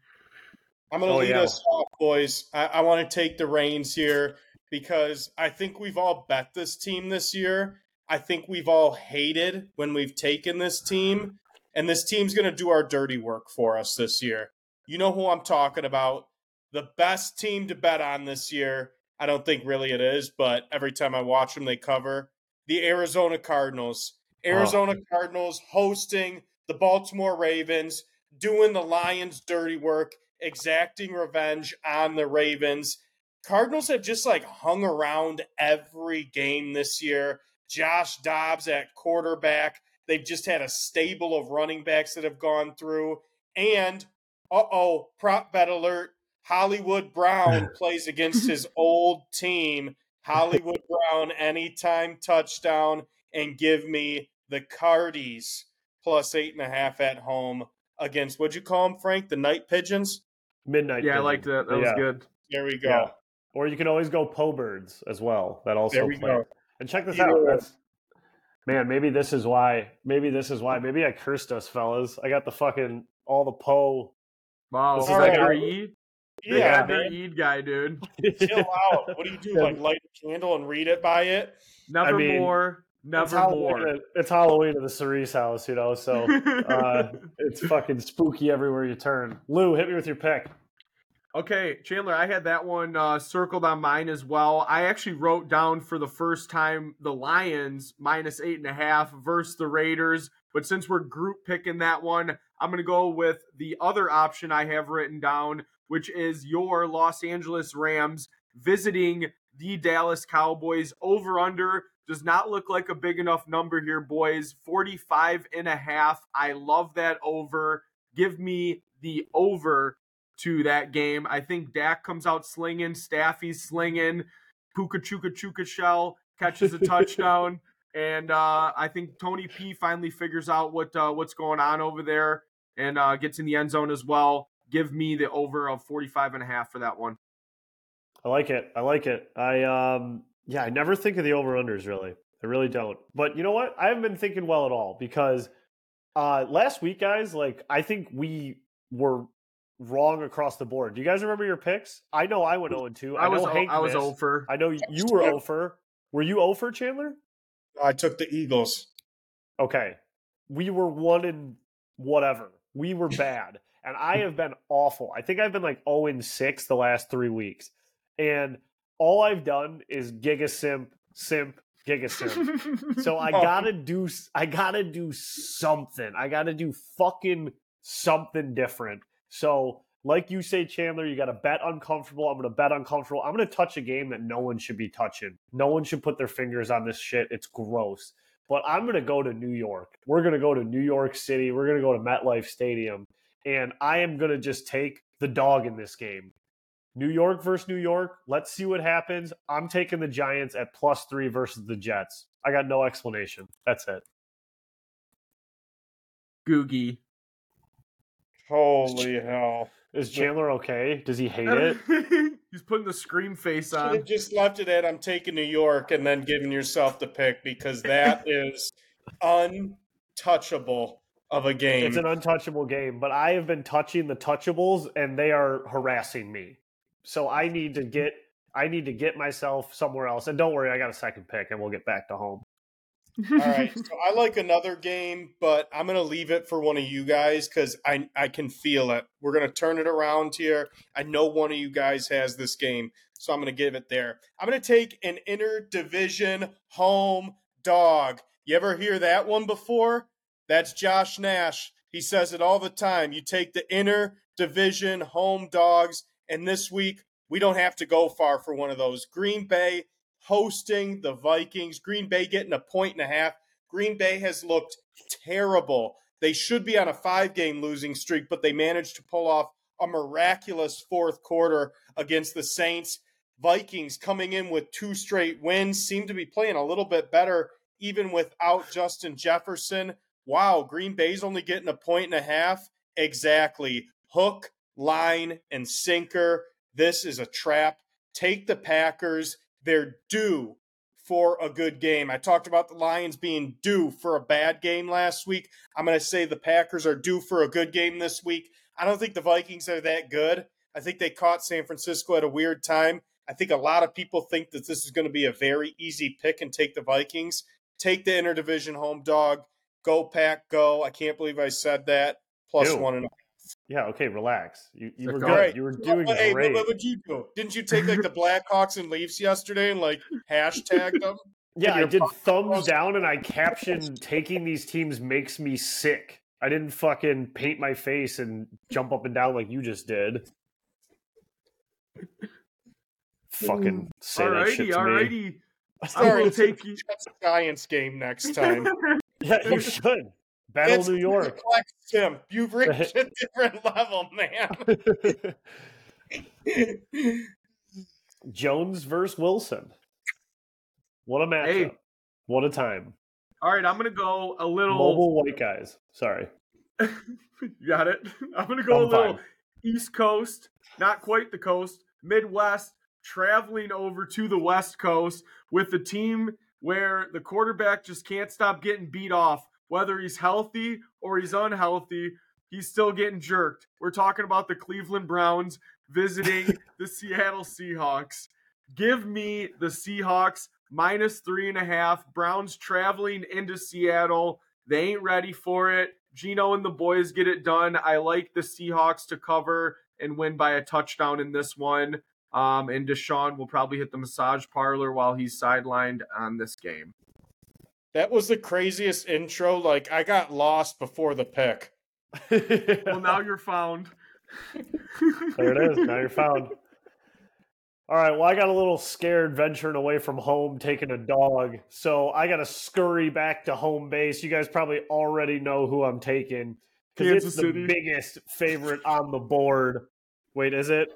I'm going to Oh, lead yeah. us off, boys. I, I want to take the reins here because I think we've all bet this team this year. I think we've all hated when we've taken this team, and this team's going to do our dirty work for us this year. You know who I'm talking about. The best team to bet on this year. I don't think really it is, but every time I watch them, they cover the Arizona Cardinals. Oh. Arizona Cardinals hosting the Baltimore Ravens, doing the Lions' dirty work, exacting revenge on the Ravens. Cardinals have just like hung around every game this year. Josh Dobbs at quarterback. They've just had a stable of running backs that have gone through. And, uh oh, prop bet alert Hollywood Brown plays against his old team. Hollywood Brown, anytime touchdown, and give me the Cardies plus eight and a half at home against, what'd you call them, Frank? The Night Pigeons? Midnight. Yeah, I Pigeon. liked that. That was good. There we go. Yeah. Or you can always go Po Birds as well. That also There we play. go. And check this Either out. That's man. Maybe this is why. Maybe this is why. Maybe I cursed us, fellas. I got the fucking all the Poe. Wow. This Is is that like- your Eid? Yeah, Yeah, Your. Eid guy, dude. Chill out. What do you do? Like light a candle and read it by it? Never mean, more. It's Never Halloween, more. at- it's Halloween at the Cerise house, you know. So uh, it's fucking spooky everywhere you turn. Lou, hit me with your pick. Okay, Chandler, I had that one uh, circled on mine as well. I actually wrote down for the first time the Lions minus eight and a half versus the Raiders. But since we're group picking that one, I'm going to go with the other option I have written down, which is your Los Angeles Rams visiting the Dallas Cowboys. Over under does not look like a big enough number here, boys. 45 and a half. I love that over. Give me the over to that game. I think Dak comes out slinging, Staffy's slinging, Puka Chuka Chuka Shell catches a touchdown, and uh, I think Tony P finally figures out what uh, what's going on over there and uh, gets in the end zone as well. Give me the over of 45 and a half for that one. I like it. I like it. I um yeah, I never think of the over unders really. I really don't. But you know what? I haven't been thinking well at all because uh last week, guys, like I think we were wrong across the board. Do you guys remember your picks? I know I went 0 2. I, I was know Hank I was missed. over. I know you were 0 for. Were you 0 for Chandler? I took the Eagles. Okay. We were one in whatever. We were bad. and I have been awful. I think I've been like 0 and 6 the last three weeks. And all I've done is giga simp, simp, giga simp. So I Oh. gotta do I gotta do something. I gotta do fucking something different. So like you say, Chandler, you gotta bet uncomfortable. I'm gonna bet uncomfortable. I'm gonna touch a game that no one should be touching. No one should put their fingers on this shit. It's gross. But I'm gonna go to New York. We're gonna go to New York City. We're gonna go to MetLife Stadium. And I am gonna just take the dog in this game. New York versus New York. Let's see what happens. I'm taking the Giants at plus three versus the Jets. I got no explanation. That's it. Googie. Holy hell. Is Chandler okay? Does he hate it? He's putting the scream face Should on. have just left it at I'm taking New York and then giving yourself the pick because that is untouchable of a game. It's an untouchable game, but I have been touching the touchables and they are harassing me. So I need to get I need to get myself somewhere else. And don't worry, I got a second pick and we'll get back to home. All right. So I like another game, but I'm gonna leave it for one of you guys because I I can feel it. We're gonna turn it around here. I know one of you guys has this game, so I'm gonna give it there. I'm gonna take an interdivision home dog. You ever hear that one before? That's Josh Nash. He says it all the time. You take the inner division home dogs, and this week we don't have to go far for one of those. Green Bay hosting the Vikings. Green Bay getting a point and a half. Green Bay has looked terrible. They should be on a five game losing streak, but they managed to pull off a miraculous fourth quarter against the Saints. Vikings coming in with two straight wins, seem to be playing a little bit better even without Justin Jefferson. Wow, Green Bay's only getting a point and a half. Exactly. Hook, line, and sinker. This is a trap. Take the Packers. They're due for a good game. I talked about the Lions being due for a bad game last week. I'm going to say the Packers are due for a good game this week. I don't think the Vikings are that good. I think they caught San Francisco at a weird time. I think a lot of people think that this is going to be a very easy pick and take the Vikings. Take the interdivision home dog. Go pack, go. I can't believe I said that. Plus one and a Yeah, okay, relax. You, you were good. right. You were doing Well, hey, great. what, would you do? Didn't you take like the Blackhawks and Leafs yesterday and like hashtag them? Yeah, I did thumbs down and I captioned taking these teams makes me sick. I didn't fucking paint my face and jump up and down like you just did. Fucking mm, say that shit Alrighty, to me. alrighty. I Sorry, will take you. Giants game next time. Yeah, you should. Battle It's New York. Flex Tim. You've reached a different level, man. Jones versus Wilson. What a matchup. Hey. What a time. All right, I'm gonna go a little. Mobile white guys. Sorry. you got it. I'm gonna go I'm a little fine. East Coast, not quite the coast, Midwest, traveling over to the West Coast with the team where the quarterback just can't stop getting beat off, whether he's healthy or he's unhealthy. He's still getting jerked. We're talking about the Cleveland Browns visiting the Seattle Seahawks. Give me the Seahawks minus three and a half. Browns traveling into Seattle. They ain't ready for it. Geno and the boys get it done. I like the Seahawks to cover and win by a touchdown in this one. Um, and Deshaun will probably hit the massage parlor while he's sidelined on this game. That was the craziest intro. Like I got lost before the pick. Well, now you're found. There it is. Now you're found. All right. Well, I got a little scared venturing away from home, taking a dog. So I got to scurry back to home base. You guys probably already know who I'm taking because it's Kansas the City. biggest favorite on the board. Wait, is it?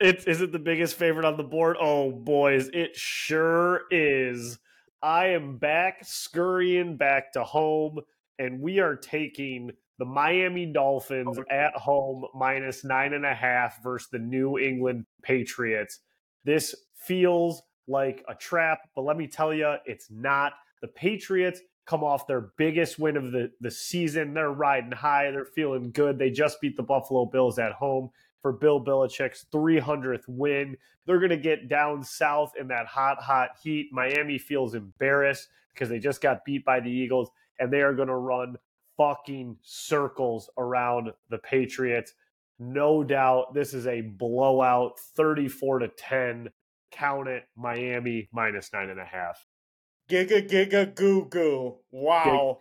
It is it the biggest favorite on the board? Oh, boys, it sure is. I am back scurrying back to home, and we are taking the Miami Dolphins oh. at home minus nine and a half versus the New England Patriots. This feels like a trap, but let me tell you, it's not. The Patriots come off their biggest win of the, the season. They're riding high. They're feeling good. They just beat the Buffalo Bills at home for Bill Belichick's 300th win. They're going to get down south in that hot, hot heat. Miami feels embarrassed because they just got beat by the Eagles, and they are going to run fucking circles around the Patriots. No doubt this is a blowout 34 to 10. Count it, Miami minus nine and a half. Giga giga goo goo. Wow.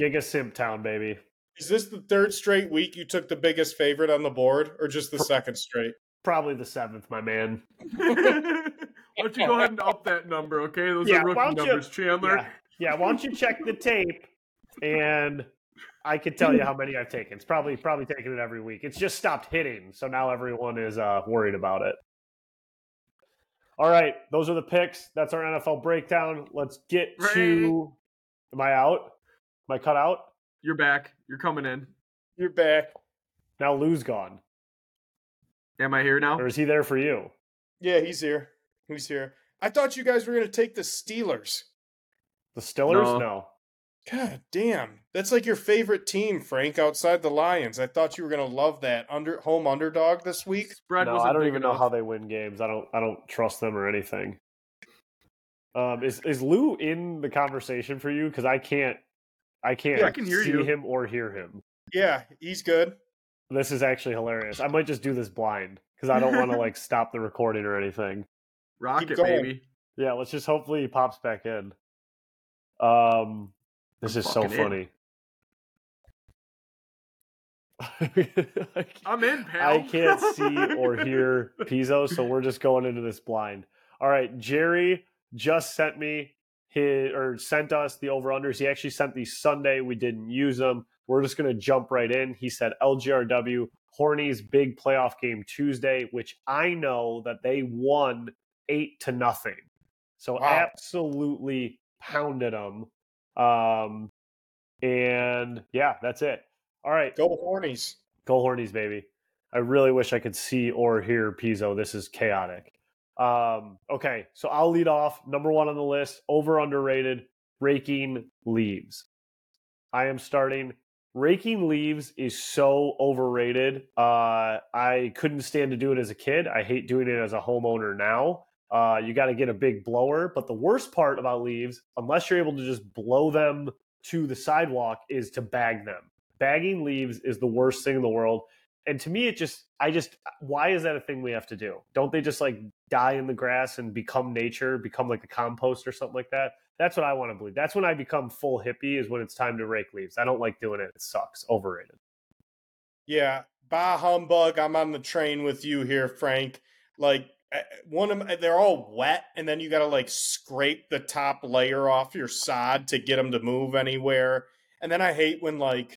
Giga Simp Town, baby. Is this the third straight week you took the biggest favorite on the board, or just the second straight? Probably the seventh, my man. Why don't you go ahead and up that number, okay? Those Yeah, are why rookie don't you- numbers, Chandler. Yeah, yeah. Why don't you check the tape, and I could tell you how many I've taken. It's probably probably taking it every week. It's just stopped hitting, so now everyone is uh, worried about it. All right, those are the picks. That's our NFL breakdown. Let's get to. Am I out? Am I cut out? You're back. You're coming in. You're back. Now Lou's gone. Am I here now? Or is he there for you? Yeah, he's here. He's here. I thought you guys were going to take the Steelers. The Steelers? No. No. God damn. That's like your favorite team, Frank, outside the Lions. I thought you were going to love that under home underdog this week. Spread No, I don't big even know how they win games. I don't I don't trust them or anything. Um is is Lou in the conversation for you? Because I can't I can't Yeah, I can hear see you. him or hear him. Yeah, he's good. This is actually hilarious. I might just do this blind because I don't want to like stop the recording or anything. Rock Keep it, going. baby. Yeah, let's just hopefully he pops back in. Um, this I'm is so fucking funny. I'm in, pal. I can't see or hear Pizzo, so we're just going into this blind. All right, Jerry just sent me his or sent us the over unders. He actually sent these Sunday. We didn't use them. We're just going to jump right in. He said LGRW Horny's big playoff game Tuesday, which I know that they won eight to nothing. So Wow. absolutely pounded them. Um, and yeah, that's it. All right, Go Hornies. Go Hornies, baby. I really wish I could see or hear Pizzo. This is chaotic. Um, okay, so I'll lead off. Number one on the list, over underrated, raking leaves. I am starting. Raking leaves is so overrated. Uh, I couldn't stand to do it as a kid. I hate doing it as a homeowner now. Uh, you got to get a big blower. But the worst part about leaves, unless you're able to just blow them to the sidewalk, is to bag them bagging leaves is the worst thing in the world and to me it just i just why is that a thing we have to do? Don't they just like die in the grass and become nature become like a compost or something like that? That's what i want to believe. That's when i become full hippie is when it's time to rake leaves. I don't like doing it. It sucks. Overrated. Yeah, bah humbug. I'm on the train with you here, Frank. Like eh, one of 'em- they're all wet, and then you got to like scrape the top layer off your sod to get them to move anywhere. And then I hate when like,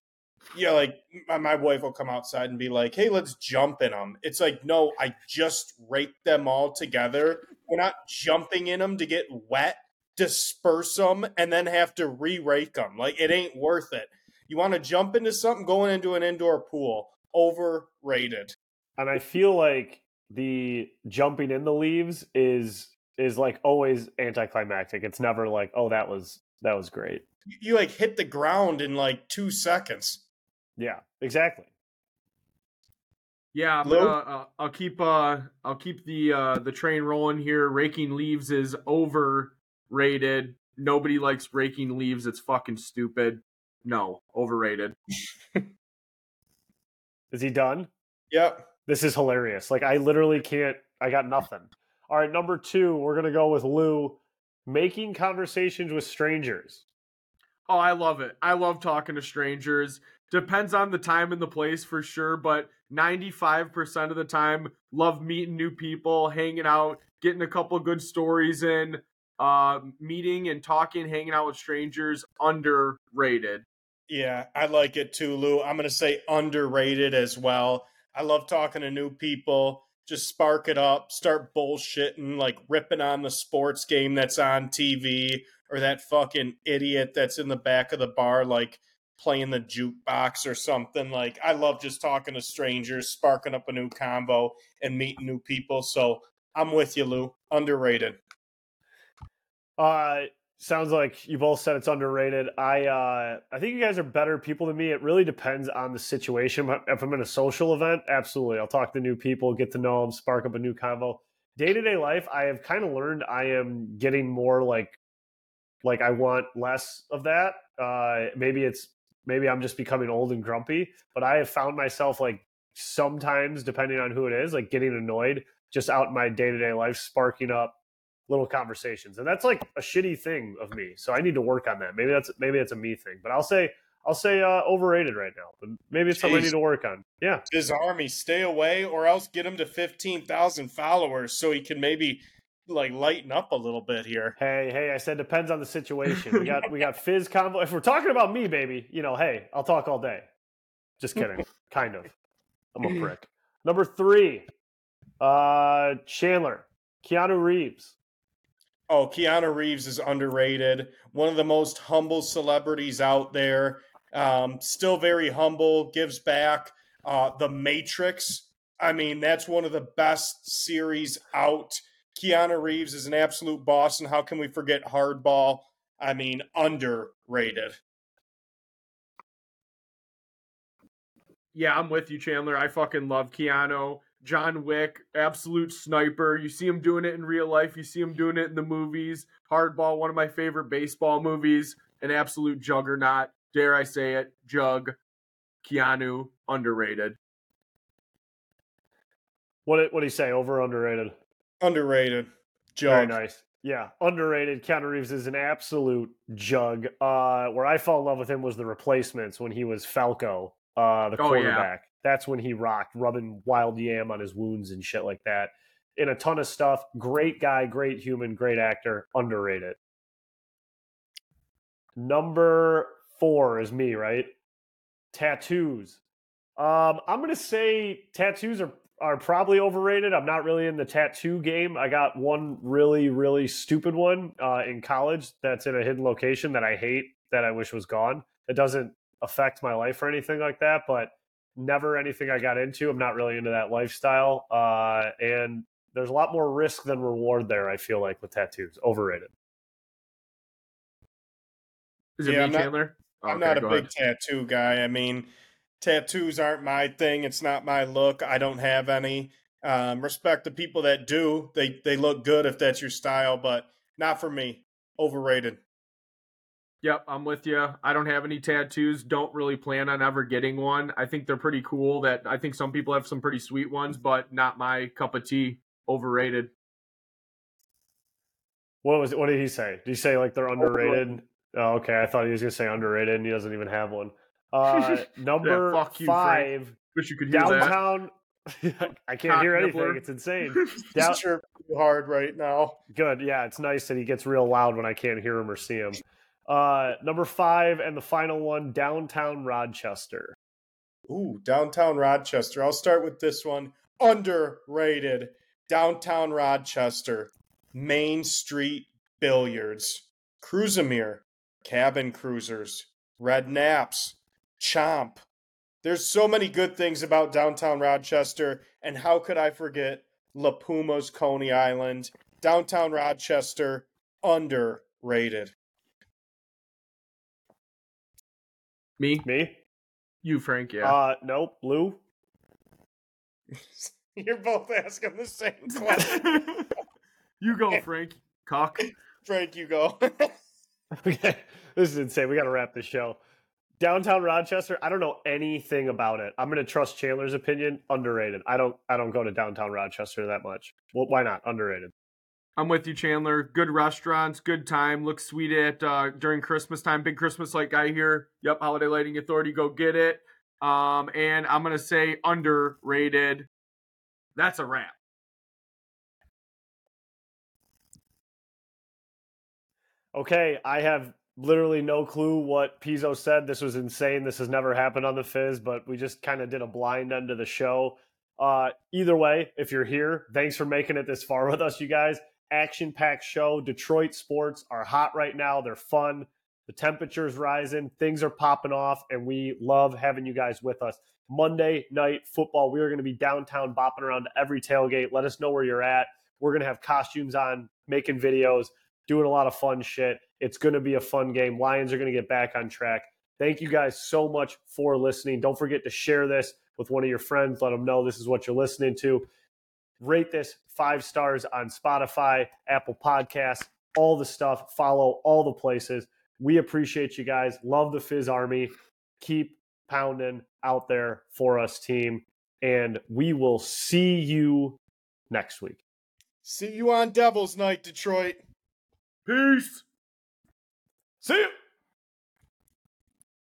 yeah, like my, my wife will come outside and be like, "Hey, let's jump in them." It's like, no, I just rake them all together. We're not jumping in them to get wet, disperse them, and then have to re-rake them. Like it ain't worth it. You want to jump into something, going into an indoor pool. Overrated. and i feel like the jumping in the leaves is is like always anticlimactic it's never like oh that was that was great You, you like hit the ground in like two seconds. Yeah exactly Yeah, I'm Lou? gonna, uh, I'll keep uh I'll keep the uh the train rolling here. Raking leaves is overrated. Nobody likes raking leaves. It's fucking stupid. No, overrated. is he done Yep. This is hilarious. Like I literally can't. I got nothing. All right, number two, we're gonna go with Lou. Making conversations with strangers. Oh, I love it. I love talking to strangers. Depends on the time and the place for sure, but 95% of the time, love meeting new people, hanging out, getting a couple good stories in, uh, meeting and talking, hanging out with strangers, underrated. Yeah, I like it too, Lou. I'm gonna say underrated as well. I love talking to new people. Just spark it up, start bullshitting, like ripping on the sports game that's on TV, or that fucking idiot that's in the back of the bar, like playing the jukebox or something. Like I love just talking to strangers, sparking up a new convo, and meeting new people. So I'm with you, Lou. Underrated. Uh sounds like you both said it's underrated. I uh I think you guys are better people than me. It really depends on the situation. If I'm in a social event, absolutely. I'll talk to new people, get to know them, spark up a new convo. Day to day life, I have kind of learned I am getting more like like I want less of that. Uh maybe it's maybe I'm just becoming old and grumpy, but I have found myself like sometimes depending on who it is, like getting annoyed just out in my day to day life, sparking up little conversations and that's like a shitty thing of me so i need to work on that. Maybe that's maybe that's a me thing but i'll say i'll say uh overrated right now but maybe it's something i need to work on. Yeah. His army stay away or else get him to 15,000 followers so he can maybe like lighten up a little bit here. hey hey i said depends on the situation we got we got fizz combo if we're talking about me baby you know hey i'll talk all day just kidding kind of i'm a prick number three uh chandler keanu reeves Oh, Keanu Reeves is underrated. One of the most humble celebrities out there. Um, still very humble, gives back. Uh, the Matrix, I mean, that's one of the best series out. Keanu Reeves is an absolute boss, and how can we forget Hardball? I mean, underrated. Yeah, I'm with you, Chandler. I fucking love Keanu. John Wick, absolute sniper. You see him doing it in real life. You see him doing it in the movies. Hardball, one of my favorite baseball movies. An absolute juggernaut. Dare I say it? Jug. Keanu, underrated. What did, what did he say? Over underrated? Underrated. Jug. Very nice. Yeah, underrated. Keanu Reeves is an absolute jug. Uh, where I fell in love with him was the replacements when he was Falco, uh, the quarterback. Oh, yeah that's when he rocked, rubbing wild yam on his wounds and shit like that. In a ton of stuff. Great guy, great human, great actor, underrated. Number four is me, right? Tattoos. Um, I'm gonna say tattoos are are probably overrated. I'm not really in the tattoo game. I got one really, really stupid one uh, in college that's in a hidden location that I hate that I wish was gone. It doesn't affect my life or anything like that, but never anything I got into. I'm not really into that lifestyle. Uh, and there's a lot more risk than reward there, I feel like, with tattoos. Overrated. Is it yeah, me, I'm Chandler? Not, I'm not a big ahead. tattoo guy. I mean, tattoos aren't my thing. It's not my look. I don't have any. Um, respect the people that do. They they look good if that's your style, but not for me. Overrated. Yep, I'm with you. I don't have any tattoos. Don't really plan on ever getting one. I think they're pretty cool. That I think some people have some pretty sweet ones, but not my cup of tea. Overrated. What was? What did he say? Did he say like they're underrated? Oh, okay. I thought he was gonna say underrated, and he doesn't even have one. Uh, number yeah, you, five. Frank. Wish you could hear downtown. I can't Cock hear anything. Nibbler. It's insane. Down- too hard right now. Good. Yeah, it's nice that he gets real loud when I can't hear him or see him. Uh, number five and the final one, downtown Rochester. Ooh, downtown Rochester. I'll start with this one. Underrated. Downtown Rochester. Main Street Billiards. Kruse & Muer. Cabin Cruisers. Red Knapp's. Chomp. There's so many good things about downtown Rochester, and how could I forget La Puma's Coney Island? Downtown Rochester, underrated. Me? Me? You, Frank, yeah. Uh, nope. Blue? You're both asking the same question. you go, Frank. Cock. Frank, you go. okay. This is insane. We got to wrap the show. Downtown Rochester, I don't know anything about it. I'm going to trust Chandler's opinion. Underrated. I don't I don't go to downtown Rochester that much. Well, why not? Underrated. I'm with you, Chandler. Good restaurants, good time. Looks sweet at uh, during Christmas time. Big Christmas light guy here. Yep, Holiday Lighting Authority. Go get it. Um, and I'm gonna say underrated. That's a wrap. Okay, I have literally no clue what Pizzo said. This was insane. This has never happened on the Fizz, but we just kind of did a blind end of the show. Uh, either way, if you're here, thanks for making it this far with us, you guys action packed show. Detroit sports are hot right now. They're fun. The temperature's rising. Things are popping off, and we love having you guys with us. Monday night football, we are going to be downtown bopping around to every tailgate. Let us know where you're at. We're going to have costumes on, making videos, doing a lot of fun shit. It's going to be a fun game. Lions are going to get back on track. Thank you guys so much for listening. Don't forget to share this with one of your friends. Let them know this is what you're listening to. Rate this five stars on Spotify, Apple Podcasts, all the stuff. Follow all the places. We appreciate you guys. Love the Fizz Army. Keep pounding out there for us, team. And we will see you next week. See you on Devil's Night, Detroit. Peace. See you.